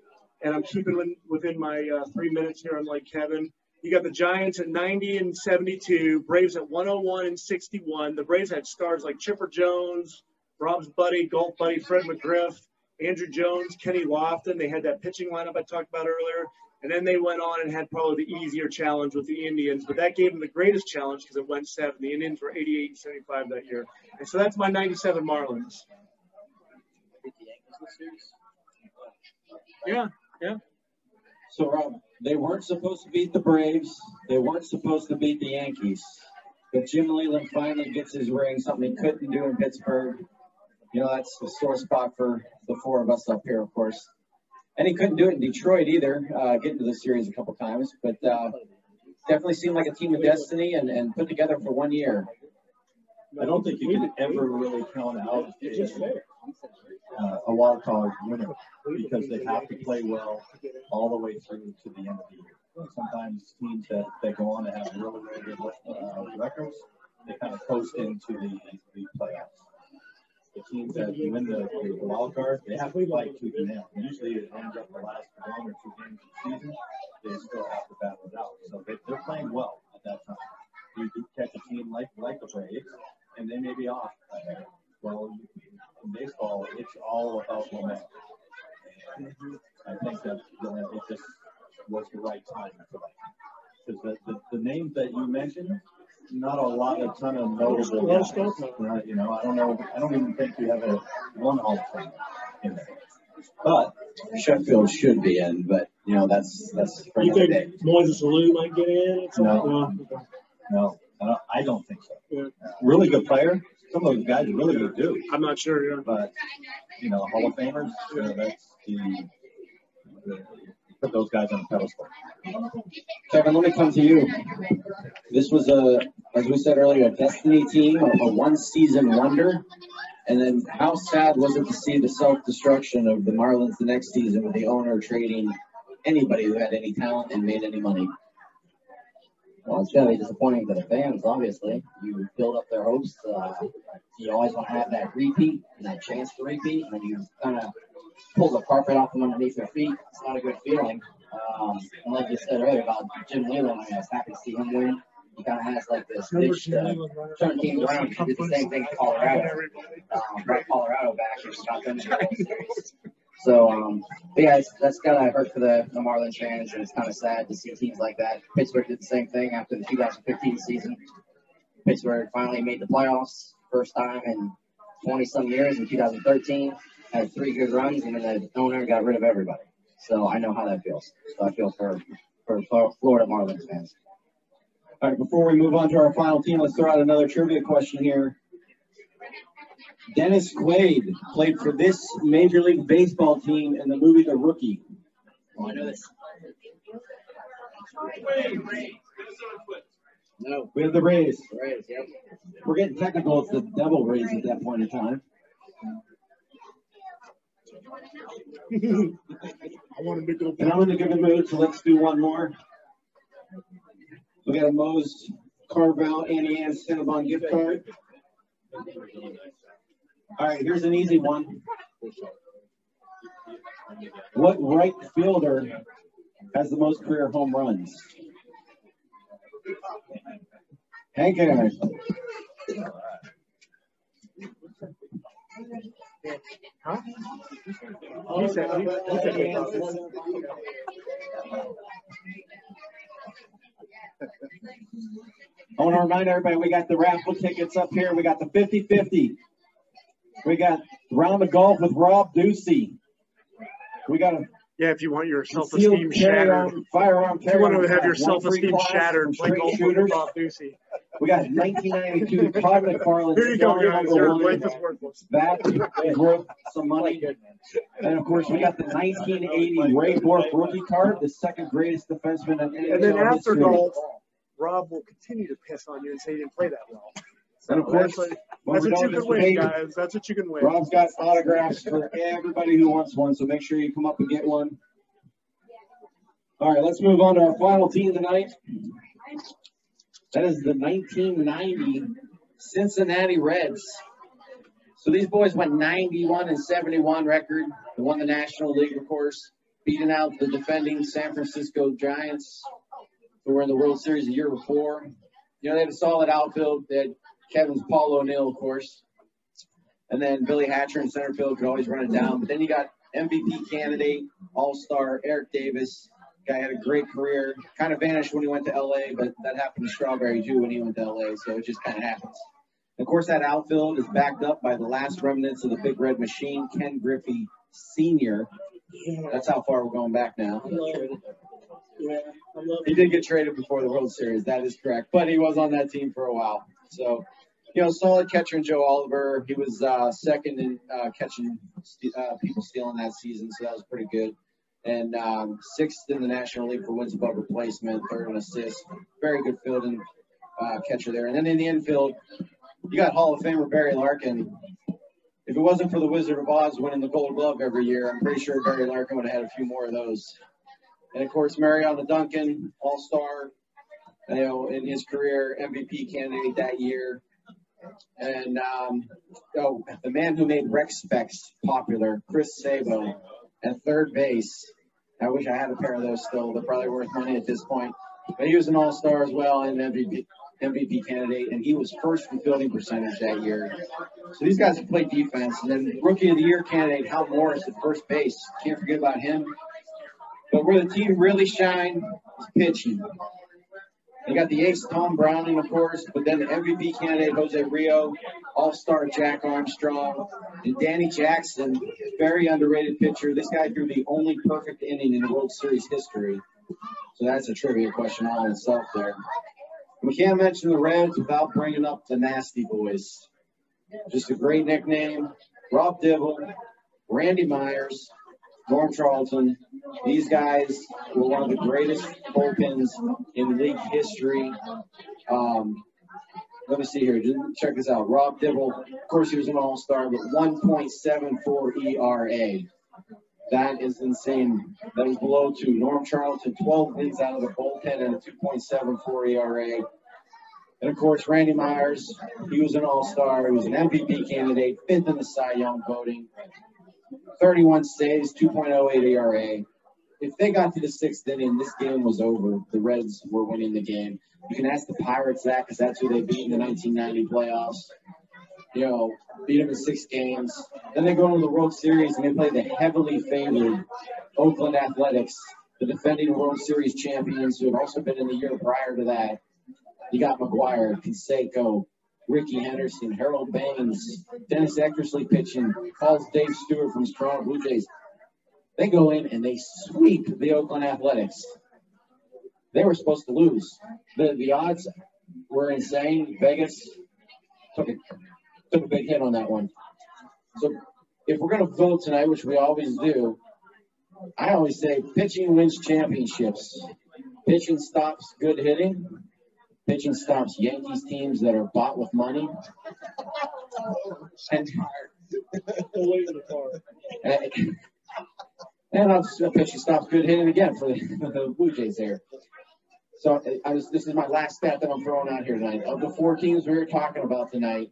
S3: and I'm keeping within my uh, three minutes here, unlike Kevin. You got the Giants at 90 and 72, Braves at 101 and 61. The Braves had stars like Chipper Jones, Rob's buddy, golf buddy Fred McGriff, Andruw Jones, Kenny Lofton. They had that pitching lineup I talked about earlier. And then they went on and had probably the easier challenge with the Indians, but that gave them the greatest challenge because it went seven. The Indians were 88 and 75 that year. And so that's my 97 Marlins. Yeah, yeah.
S1: So, Rob, they weren't supposed to beat the Braves. They weren't supposed to beat the Yankees. But Jim Leyland finally gets his ring, something he couldn't do in Pittsburgh. You know, that's a sore spot for the four of us up here, of course. And he couldn't do it in Detroit either, uh, getting to the series a couple times. But uh, definitely seemed like a team of destiny and, and put together for one year.
S2: I don't think you can ever really count out a, uh, a wild card winner because they have to play well all the way through to the end of the year. Sometimes teams that, that go on to have really, really good uh, records, they kind of coast into the, the playoffs. The teams that win the, the wild card, they have to fight tooth and nail. Usually it ends up the last one or two games of the season, they still have to battle it out. So they, they're playing well at that time. You do catch a team like like the Braves, and they may be off. Uh, well, in baseball, it's all about momentum. I think that you know, it just was the right time for that. Because the, the, the names that you mentioned, not a lot, a ton of notable guys. Uh, You know, I don't know, I don't even think you have a one Hall of Fame in there. But
S8: Sheffield should be in, but you know that's that's for
S3: You think
S8: day.
S3: Moises Alou might get in?
S2: No. no, I don't, I don't think so.
S3: Yeah.
S2: Really good player. Some of those guys are really good too.
S3: I'm not sure. Yeah.
S2: But, you know, Hall of Famers, you know, that's the, the, put those guys on a pedestal.
S1: Kevin, let me come to you. This was a, as we said earlier, a destiny team, a, a one-season wonder. And then how sad was it to see the self-destruction of the Marlins the next season with the owner trading anybody who had any talent and made any money?
S5: Well, it's gonna be disappointing to the fans. Obviously, you build up their hopes. Uh, you always want to have that repeat and that chance to repeat, and then you kind of pull the carpet off from underneath their feet. It's not a good feeling. Um, and like you said earlier about Jim Leyland, I mean, I was happy to see him win. He kind of has like this itch to turn teams around. He did the same thing in Colorado. Um, brought Colorado back and got them to the World Series. So, um, but yeah, it's, that's kind of hurt for the, the Marlins fans, and it's kind of sad to see teams like that. Pittsburgh did the same thing after the 2015 season. Pittsburgh finally made the playoffs, first time in 20 some years in 2013. Had three good runs, and then the owner got rid of everybody. So I know how that feels. So I feel for for Florida Marlins fans.
S1: All right, before we move on to our final team, let's throw out another trivia question here. Dennis Quaid played for this Major League Baseball team in the movie The Rookie.
S5: Oh, I know this. No,
S1: We have the Rays.
S5: Rays, yep.
S1: We're getting technical. It's the Devil Rays at that point in time.
S3: I want to go.
S1: And I'm in a good mood, so let's do one more. We got a Moe's Carvel Annie Ann Cinnabon gift card. All right, here's an easy one. What right fielder has the most career home runs? Hank Aaron.
S3: Huh?
S1: I want to remind everybody, we got the raffle tickets up here. We got the 50-50. We got round of golf with Rob Ducey. We got a
S3: Yeah, if you want your self-esteem shattered.
S1: on, firearm
S3: If you want to have your
S1: free
S3: self-esteem shattered, play golf with. Bob Ducey.
S1: We got 1992 Todd McFarlane.
S3: Here you go, guys. Your life is worthless.
S1: That is worth some money. And of course, we got the 1980 Ray Bourque rookie card, the second greatest defenseman in NHL
S3: And then after
S1: history.
S3: golf, Rob will continue to piss on you and say you didn't play that well.
S1: And of course,
S3: that's, what- that's what you can win, guys. That's what you can win.
S1: Rob's got autographs for everybody who wants one, so make sure you come up and get one. All right, let's move on to our final team tonight. That is the 1990 Cincinnati Reds. So these boys went 91 and 71 record. They won the National League, of course, beating out the defending San Francisco Giants, who were in the World Series the year before. You know, they had a solid outfield. They had Kevin's Paul O'Neill, of course. And then Billy Hatcher in center field could always run it down. But then you got MVP candidate, All Star Eric Davis. Guy had a great career. Kind of vanished when he went to LA, but that happened to Strawberry too when he went to LA. So it just kind of happens. Of course, that outfield is backed up by the last remnants of the Big Red Machine, Ken Griffey Sr. That's how far we're going back now.
S3: Yeah,
S1: He did get traded before the World Series. That is correct. But he was on that team for a while. So, you know, solid catcher in Joe Oliver. He was uh, second in uh, catching uh, people stealing that season, so that was pretty good. And um, sixth in the National League for wins above replacement, third in assists. Very good fielding uh, catcher there. And then in the infield, you got Hall of Famer Barry Larkin. If it wasn't for the Wizard of Oz winning the Gold Glove every year, I'm pretty sure Barry Larkin would have had a few more of those. And of course, Mariano Duncan, All Star, you know, in his career, MVP candidate that year. And um, oh, the man who made Rec Specs popular, Chris Sabo, at third base. I wish I had a pair of those still. They're probably worth money at this point. But he was an All Star as well and MVP, MVP candidate, and he was first in fielding percentage that year. So these guys have played defense. And then Rookie of the Year candidate Hal Morris at first base. Can't forget about him. But where the team really shined is pitching. You got the ace Tom Browning, of course, but then the MVP candidate Jose Rijo, All-Star Jack Armstrong, and Danny Jackson, very underrated pitcher. This guy threw the only perfect inning in World Series history. So that's a trivia question all in itself there. We can't mention the Reds without bringing up the Nasty Boys. Just a great nickname. Rob Dibble, Randy Myers, Norm Charlton. These guys were one of the greatest bullpens in league history. Um, let me see here. Check this out. Rob Dibble, of course, he was an all-star, but 1.74 ERA. That is insane. That was below two. Norm Charlton, 12 wins out of the bullpen and a 2.74 ERA. And of course, Randy Myers, he was an all-star. He was an MVP candidate, fifth in the Cy Young voting. 31 saves, 2.08 ERA. If they got to the sixth inning, this game was over. The Reds were winning the game. You can ask the Pirates that because that's who they beat in the 1990 playoffs. You know, beat them in six games. Then they go into the World Series and they play the heavily favored Oakland Athletics, the defending World Series champions who have also been in the year prior to that. You got McGwire, Canseco, Rickey Henderson, Harold Baines, Dennis Eckersley pitching, calls Dave Stewart from Toronto Blue Jays. They go in and they sweep the Oakland Athletics. They were supposed to lose. The the odds were insane. Vegas took a took a big hit on that one. So if we're gonna vote tonight, which we always do, I always say pitching wins championships. Pitching stops good hitting. Pitching stops Yankees teams that are bought with money. And, and, and I'll just pitching stops good hitting again for the, for the Blue Jays there. So I was, this is my last stat that I'm throwing out here tonight. Of the four teams we were talking about tonight,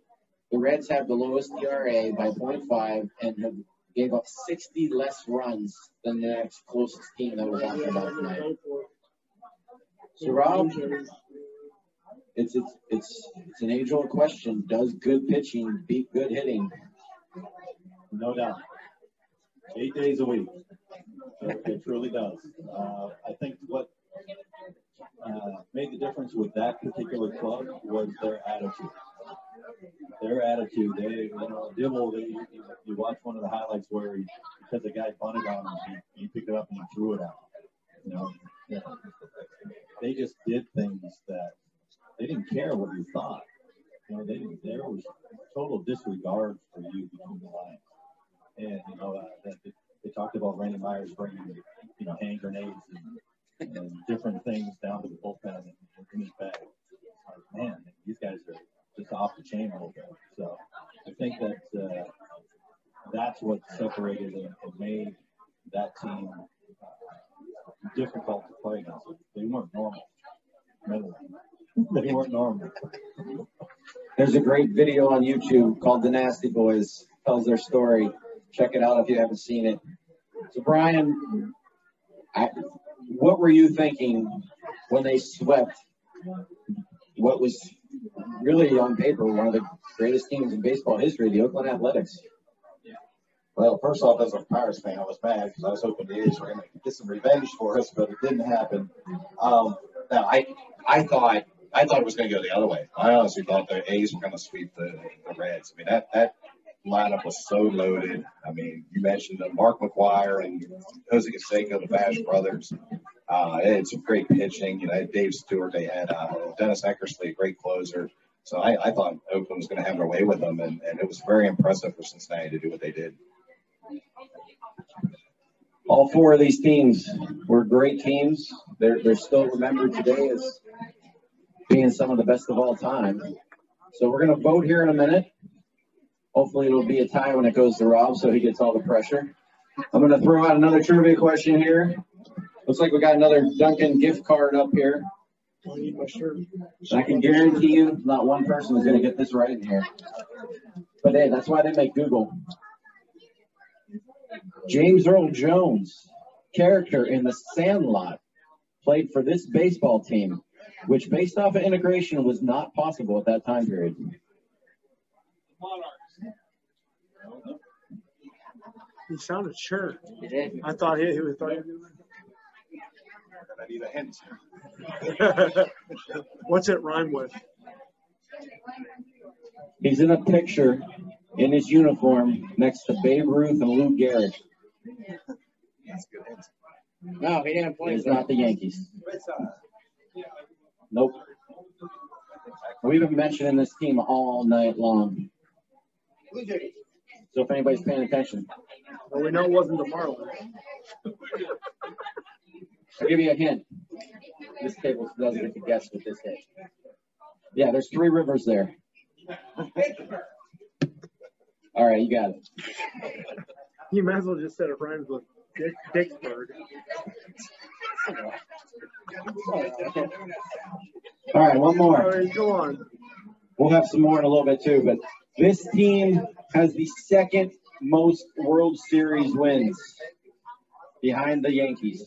S1: the Reds have the lowest ERA by 0.5 and have gave up 60 less runs than the next closest team that we're talking about tonight. So Rob, it's it's it's it's an age-old question. Does good pitching beat good hitting?
S2: No doubt. Eight days a week. It, it truly does. Uh, I think what uh, made the difference with that particular club was their attitude. Their attitude. They, you know, Dibble. They, you, you watch one of the highlights where he, because the guy bunted on him, he, he picked it up and he threw it out. You know, they just did things that they didn't care what you thought. You know, they. There was total disregard for you between the lines. And you know, uh, that they, they talked about Randy Myers bringing, you know, hand grenades and, and different things down to the bullpen and, in his bag. Like, man, these guys are just off the chain a little bit. So I think that uh, that's what separated and, and made that team uh, difficult to play against. They weren't normal. Normal.
S1: There's a great video on YouTube called The Nasty Boys. Tells their story. Check it out if you haven't seen it. So Brian, I, what were you thinking when they swept what was really on paper one of the greatest teams in baseball history, the Oakland Athletics?
S4: Well, first off, as a Pirates fan, I was mad because I was hoping the A's were going to get some revenge for us, but it didn't happen. Um, now, I I thought I thought it was going to go the other way. I honestly thought the A's were going to sweep the, the Reds. I mean, that that lineup was so loaded. I mean, you mentioned uh, Mark McGwire and Jose Canseco, the Bash brothers. Uh, they had some great pitching. You know, Dave Stewart. They had uh, Dennis Eckersley, a great closer. So I, I thought Oakland was going to have their way with them, and, and it was very impressive for Cincinnati to do what they did.
S1: All four of these teams were great teams. They're, they're still remembered today as being some of the best of all time. So we're going to vote here in a minute. Hopefully it'll be a tie when it goes to Rob so he gets all the pressure. I'm going to throw out another trivia question here. Looks like we got another Dunkin gift card up here. I can guarantee you not one person is going to get this right in here. But hey, that's why they make Google. James Earl Jones, character in The Sandlot, played for this baseball team, which based off of integration was not possible at that time period.
S3: He sounded sure.
S5: He did.
S3: I thought he, he was thought he was
S4: I need a hint.
S3: What's it rhyme with?
S1: He's in a picture in his uniform next to Babe Ruth and Lou Gehrig.
S4: That's good.
S5: No, he didn't play.
S1: He's not the Yankees. Nope. We've been mentioning this team all night long. So if anybody's paying attention,
S3: Well, we know it wasn't the Marlins.
S1: I'll give you a hint. This table doesn't get to guess with this hit. Yeah, there's three rivers there. All right, you got it.
S3: You might as well just set it rhymes with Dick, Dicksburg.
S1: All right, one more.
S3: right, go on.
S1: We'll have some more in a little bit too, but this team has the second most World Series wins behind the Yankees.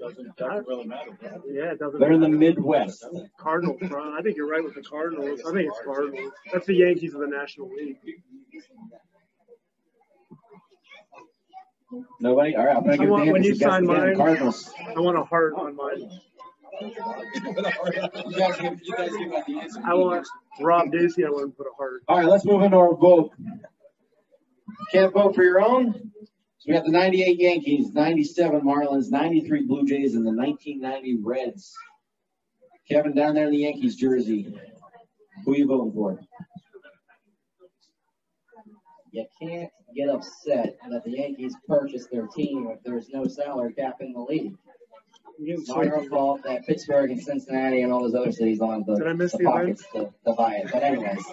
S2: Doesn't, doesn't really matter.
S3: Yeah, it doesn't.
S1: They're in the. Midwest.
S3: Cardinals. I think you're right with the Cardinals. I think it's Cardinals. That's the Yankees of the National League.
S1: Nobody? All right, I'm gonna
S3: I
S1: give
S3: want-
S1: the
S3: when you sign mine-
S1: Cardinals.
S3: I want a heart on mine.
S4: You guys give, you guys give out the answer.
S3: I want Rob Ducey. I want to put a heart.
S1: All right, let's move into our vote. Can't vote for your own. So we have the 98 Yankees, 97 Marlins, 93 Blue Jays, and the 1990 Reds. Kevin down there in the Yankees jersey. Who are you voting for?
S5: You can't get upset that the Yankees purchased their team if there's no salary cap in the league.
S3: You
S5: It's not your fault that Pittsburgh and Cincinnati and all those other cities don't have the,
S3: Did I miss
S5: the
S3: the
S5: pockets to, to buy it. But anyways,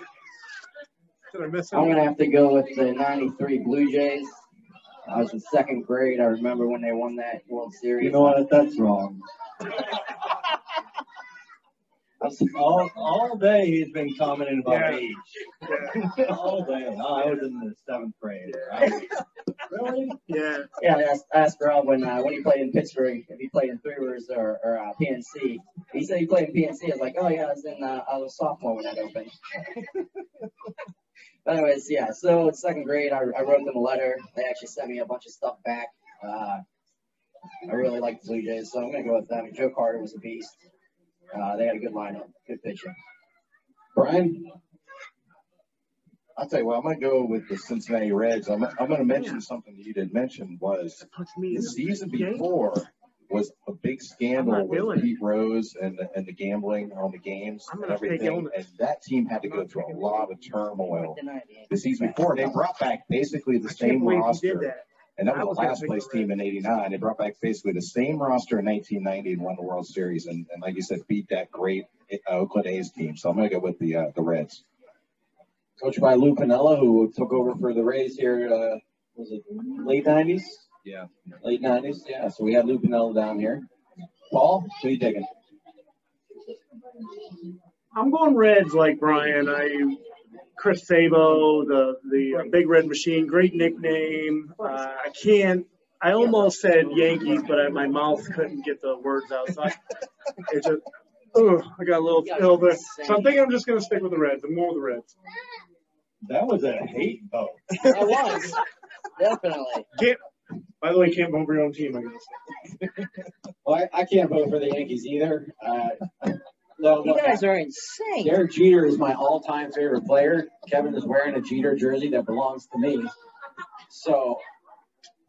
S3: Did I miss
S5: I'm gonna have to go with the '93 Blue Jays. I was in second grade. I remember when they won that World Series.
S1: You know what? That's wrong.
S2: All, all day he's been commenting about age. All day. No, I was in the seventh grade.
S5: Really?
S3: Yeah.
S5: Yeah, I asked, I asked Rob when uh, when he played in Pittsburgh if he played in Three Rivers or, or uh, PNC. He said he played in PNC. I was like, oh yeah, I was in uh, I was sophomore when that opened. but anyways, yeah. So in second grade, I, I wrote them a letter. They actually sent me a bunch of stuff back. Uh, I really like the Blue Jays, so I'm gonna go with them. Joe Carter was a beast. Uh, they had a good lineup, good pitching.
S1: Brian?
S4: I'll tell you what, I'm gonna go with the Cincinnati Reds. I'm, I'm gonna mention something that you didn't mention was
S3: Punch me
S4: the
S3: the
S4: season
S3: Yankee.
S4: before was a big scandal
S3: not doing
S4: with
S3: it.
S4: Pete Rose and the, and the gambling on the games
S3: I'm
S4: and everything. And that team had to go through a lot of turmoil
S5: the
S4: season before. They brought back basically the same roster.
S3: Did.
S4: And that was
S3: was
S4: the last place team in '89. They brought back basically the same roster in 1990 and won the World Series. And, and like you said, beat that great uh, Oakland A's team. So I'm going to go with the uh, the Reds.
S1: Coached by Lou Piniella, who took over for the Rays here, uh, was it late 90s?
S4: Yeah.
S1: Late 90s, yeah. So we had Lou Piniella down here. Paul, who you digging?
S3: I'm going Reds like Brian. I Chris Sabo, the the uh, Big Red Machine, great nickname. Uh, I can't. I almost said Yankees, but I, my mouth couldn't get the words out. So I, it just, ugh, I got a little ill there. So I'm thinking I'm just gonna stick with the Reds. I'm more with the Reds.
S2: That was a hate vote.
S5: It was definitely.
S3: Can't. By the way, can't vote for your own team. I guess.
S1: Well, I, I can't vote for the Yankees either. Uh, no,
S5: You
S1: look,
S5: guys are insane.
S1: Derek Jeter is my all-time favorite player. Kevin is wearing a Jeter jersey that belongs to me. So,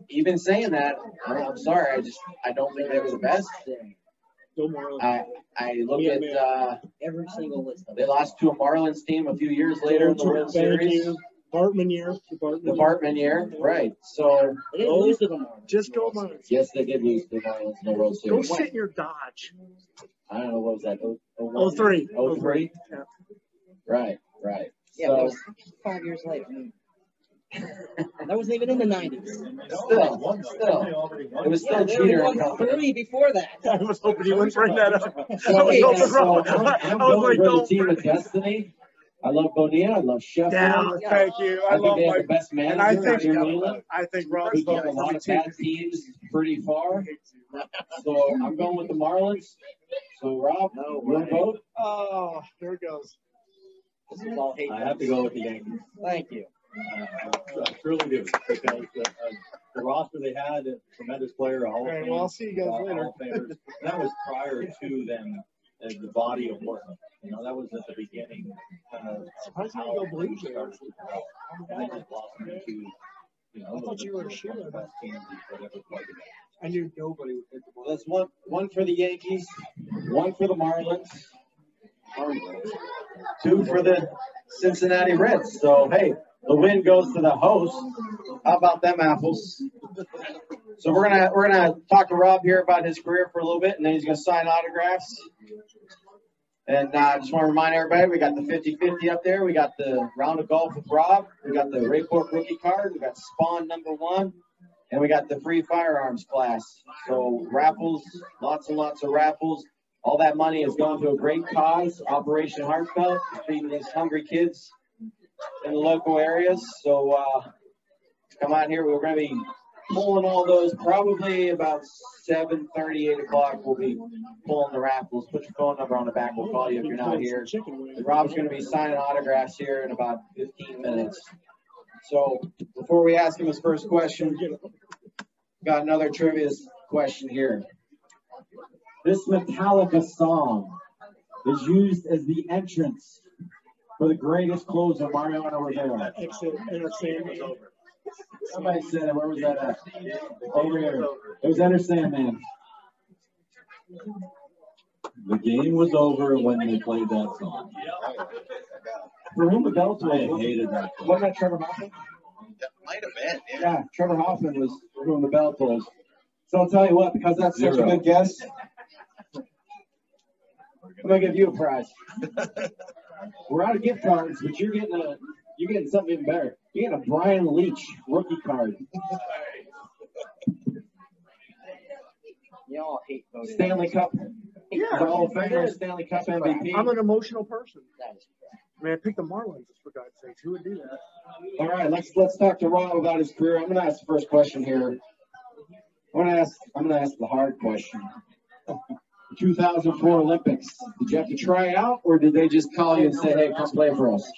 S1: even saying that, I'm sorry. I just I don't think that was the best.
S3: Go Marlins.
S1: I I look
S3: Yeah,
S1: at uh,
S5: Every single list
S1: they lost to a Marlins team a few years later in the World Series.
S3: you. Bartman year. The Bartman.
S1: The Bartman year, right? So
S5: They didn't lose to the Marlins.
S3: Just go Marlins.
S1: yes, they did lose to the Marlins in the World Series.
S3: Go sit in your Dodge.
S1: I don't know what was that. Oh,
S3: Oh, oh three.
S1: Oh, oh three.
S3: Yeah.
S1: Right, right.
S5: Yeah,
S1: So-
S5: that was five years later. that wasn't even in the nineties.
S1: Still, still, it was still
S5: they
S1: Jeter
S5: won three before that.
S3: I was hoping you wouldn't bring that up. I
S1: So,
S3: was
S1: yeah,
S3: hoping
S1: so
S3: Rob-
S1: I'm,
S3: I
S1: I'm
S3: was
S1: going
S3: like,
S1: for the
S3: don't
S1: team
S3: bring
S1: of destiny. I love Bonilla. I love Sheffield.
S3: down. Thank you. I
S1: I think
S3: love
S1: they have
S3: my.
S1: the best
S3: And I
S1: manager
S3: think
S1: in Leyland.
S3: I think Rob's
S1: We get a lot of
S3: the
S1: bad teams pretty far. So I'm going with the Marlins. So Rob,
S5: No
S1: your
S5: way.
S1: vote?
S3: Oh, there it goes.
S5: This is all hate.
S2: I have to go with the Yankees.
S5: Thank you.
S2: Uh, I truly do because the, uh, the roster they had, a tremendous player, a Hall of
S3: right,
S2: Fame,
S3: well, I'll see you guys
S2: uh,
S3: later.
S2: Hall of Famers. that was prior to them as the body of work. You know, that was at the beginning. Of
S3: Surprised you
S2: how
S3: didn't go Blues
S2: it started to develop. And then it blossomed into, you know,
S3: I thought you were a
S2: the
S3: shooter.
S2: best teams that ever played.
S3: I knew nobody would hit the ball.
S1: That's one, one for the Yankees, one for the Marlins, two for the Cincinnati Reds. So, hey, the win goes to the host. How about them apples? So we're gonna we're gonna talk to Rob here about his career for a little bit, and then he's gonna sign autographs. And uh, I just want to remind everybody, we got the 50-50 up there. We got the round of golf with Rob. We got the Ray Bourque rookie card. We got Spawn number one. And we got the free firearms class. So raffles, lots and lots of raffles. All that money is going to a great cause, Operation Heartfelt, feeding these hungry kids in the local areas. So uh, come on here. We're going to be pulling all those probably about 7 8 o'clock. We'll be pulling the raffles. Put your phone number on the back. We'll call you if you're not here. And Rob's going to be signing autographs here in about 15 minutes. So before we ask him his first question, got another trivia question here. This Metallica song is used as the entrance for the greatest closer, Mariano Rivera.
S3: Exit entertainment was over.
S1: Somebody said it. Where was that at? Over here. It was Enter Sandman.
S2: The game was over when they played that song.
S1: For whom the bell
S2: I
S1: tolls.
S2: hated that song.
S1: Wasn't that Trevor Hoffman?
S9: That might have been. Yeah.
S1: Yeah, Trevor Hoffman was for whom the bell tolls. So I'll tell you what, because that's such a good guess, I'm gonna give you a prize. We're out of gift cards, but you're getting a you're getting something even better. You're getting a Brian Leetch rookie card.
S5: Y'all hate voting.
S1: Stanley Cup.
S3: Yeah,
S1: Hall of Famer. Stanley Cup MVP.
S3: I'm an emotional person.
S5: That is
S3: I mean, I picked the Marlins, for God's sakes. Who would do that?
S1: All right, let's let's talk to Rob about his career. I'm gonna ask the first question here. I'm gonna ask I'm gonna ask the hard question. 2004 Olympics. Did you have to try out, or did they just call you and say, "Hey, come play for us"?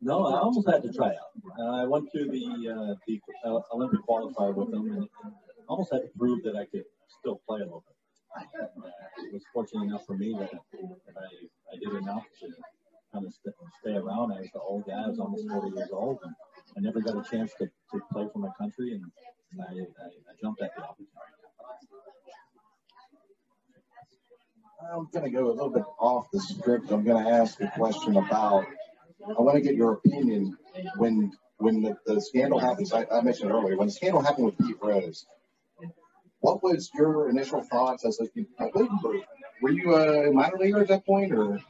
S2: No, I almost had to try out. Uh, I went to the uh, the uh, Olympic qualifier with them, and almost had to prove that I could still play a little bit. It was fortunate enough for me that, that I, I did enough to kind of st- stay around. I was the old guy. I was almost 40 years old, and I never got a chance to, to play for my country, and I, I, I jumped at the opportunity.
S4: I'm going to go a little bit off the script. I'm going to ask a question about. I want to get your opinion when when the, the scandal happens. I, I mentioned earlier when the scandal happened with Pete Rose. What was your initial thoughts as a? Were, you a minor leaguer at that point or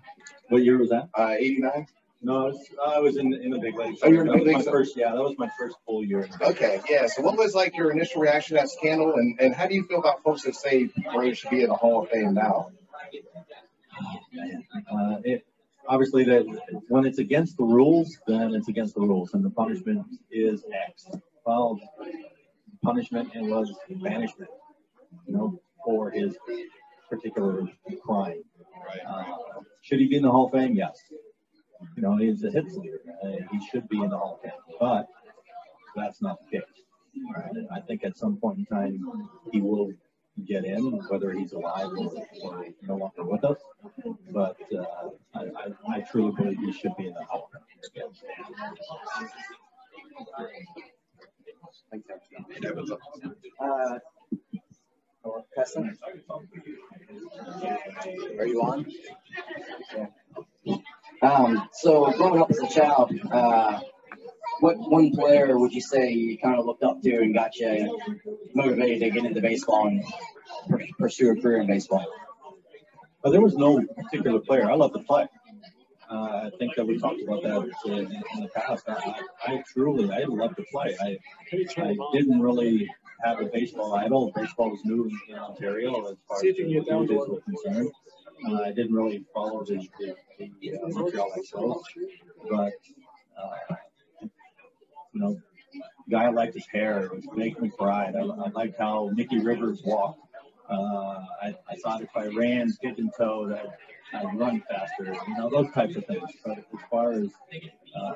S2: What year was that?
S4: uh, '89?
S2: No, I was, I was in in the big leagues.
S4: Oh, you were in the big leagues?
S2: first. Yeah, that was my first full year.
S4: Okay, yeah. So what was like your initial reaction to that scandal, and, and how do you feel about folks that say Rose should be in the Hall of Fame now?
S2: Uh, it, obviously, that when it's against the rules, then it's against the rules, and the punishment is X. Well, punishment and was banishment, you know, for his particular crime. Uh, should he be in the Hall of Fame? Yes. You know, he's a hits leader. Uh, he should be in the Hall of Fame, but that's not the case. Uh, I think at some point in time he will get in, whether he's alive or, or no longer with us. But uh, I, I, I truly believe he should be in the Hall.
S5: Uh? Are you on? Yeah. Um, so growing up as a child, uh, what one player would you say you kind of looked up to and got you motivated to get into baseball and pur- pursue a career in baseball?
S2: But there was no particular player. I love to play. Uh, I think that we talked about that in, in the past. I, I truly, I love to play. I, I didn't really have a baseball idol. Baseball was new in, Ontario as far as the
S3: that
S2: were concerned. Uh, I didn't really follow the, the, the uh, Montreal Expos, but uh, you know, guy liked his hair. It was make me pride. I, I liked how Mickey Rivers walked. Uh, I, I thought if I ran pigeon toed, I'd, I'd run faster. You know, those types of things. But as far as uh,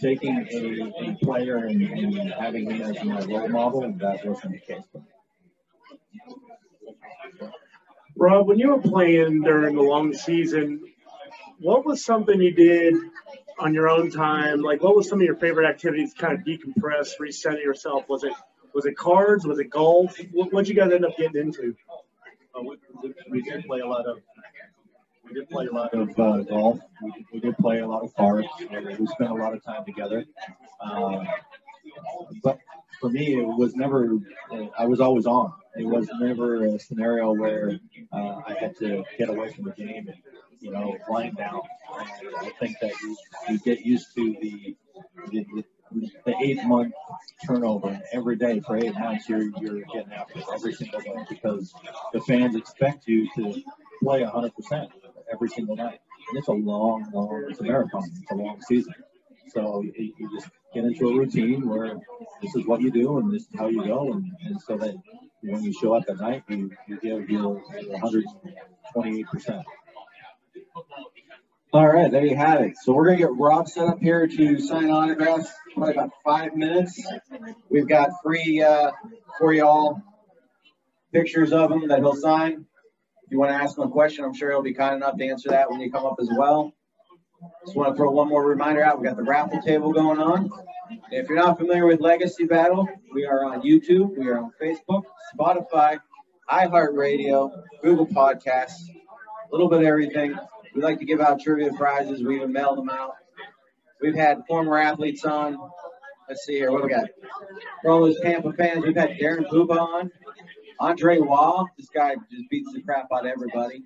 S2: taking a, a player and, and having him as my role model, that wasn't the case.
S3: Rob, when you were playing during the long season, what was something you did on your own time? Like, what was some of your favorite activities kind of decompress, reset yourself? Was it was it cards? Was it golf? What would you guys end up getting into?
S2: Uh, we, we, did play a lot of we did play a lot of uh, golf. We, we, did play a lot of cards. We spent a lot of time together. Uh, but for me, it was never. I was always on. It was never a scenario where uh, I had to get away from the game and you know wind down. I think that you, you get used to the the, the eight month turnover and every day for eight months you're you're getting after every single day because the fans expect you to play 100% every single night. And it's a long, long, it's a marathon. It's a long season. So you, you just get into a routine where this is what you do and this is how you go. And, and so that when you show up at night, you, you give your 128%.
S1: All right, there you have it. So we're gonna get Rob set up here to sign autographs. Probably about five minutes. We've got free uh, for y'all pictures of him that he'll sign. If you want to ask him a question, I'm sure he'll be kind enough to answer that when you come up as well. Just want to throw one more reminder out. We got the raffle table going on. If you're not familiar with Legacy Battle, we are on YouTube, we are on Facebook, Spotify, iHeartRadio, Google Podcasts, a little bit of everything. We like to give out trivia prizes. We even mail them out. We've had former athletes on. Let's see here. What we got? For all those Tampa fans, we've had Darren Puppa on. Andre Wall. This guy just beats the crap out of everybody.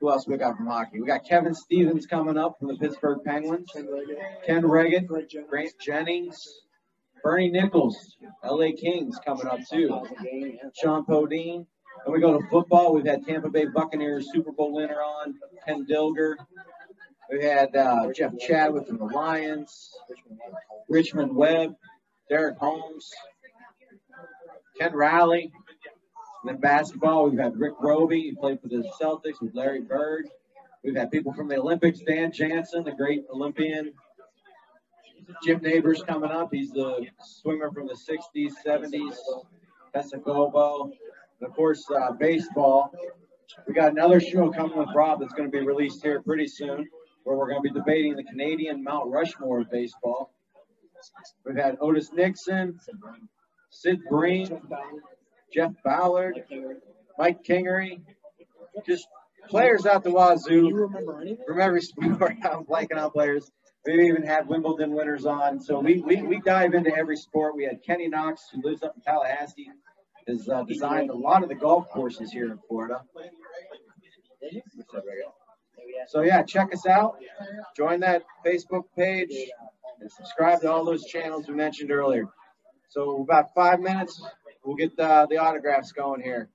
S1: Who else we got from hockey? We got Kevin Stevens coming up from the Pittsburgh Penguins. Ken Reagan, Grant Jennings, Bernie Nicholls, LA Kings coming up too. Shjon Podein. Then we go to football. We've had Tampa Bay Buccaneers Super Bowl winner on, Ken Dilger. We had uh, Jeff Chadwick from the Lions, Richmond Webb, Derek Holmes, Ken Riley. And then basketball, we've had Rick Robey, he played for the Celtics with Larry Bird. We've had people from the Olympics, Dan Jansen, the great Olympian. Jim Neighbors coming up. He's the swimmer from the 60s, 70s. Tessa Gobbo. And of course, uh, baseball. We got another show coming with Rob that's going to be released here pretty soon, where we're going to be debating the Canadian Mount Rushmore of baseball. We've had Otis Nixon, Sid Bream, Jeff Ballard, Mike Kingery, just players out the wazoo from every sport. I'm blanking on players. We've even had Wimbledon winners on. So we, we, we dive into every sport. We had Kenny Knox, who lives up in Tallahassee, has uh, designed a lot of the golf courses here in Florida. So yeah, check us out. Join that Facebook page and subscribe to all those channels we mentioned earlier. So about five minutes, we'll get uh, the autographs going here.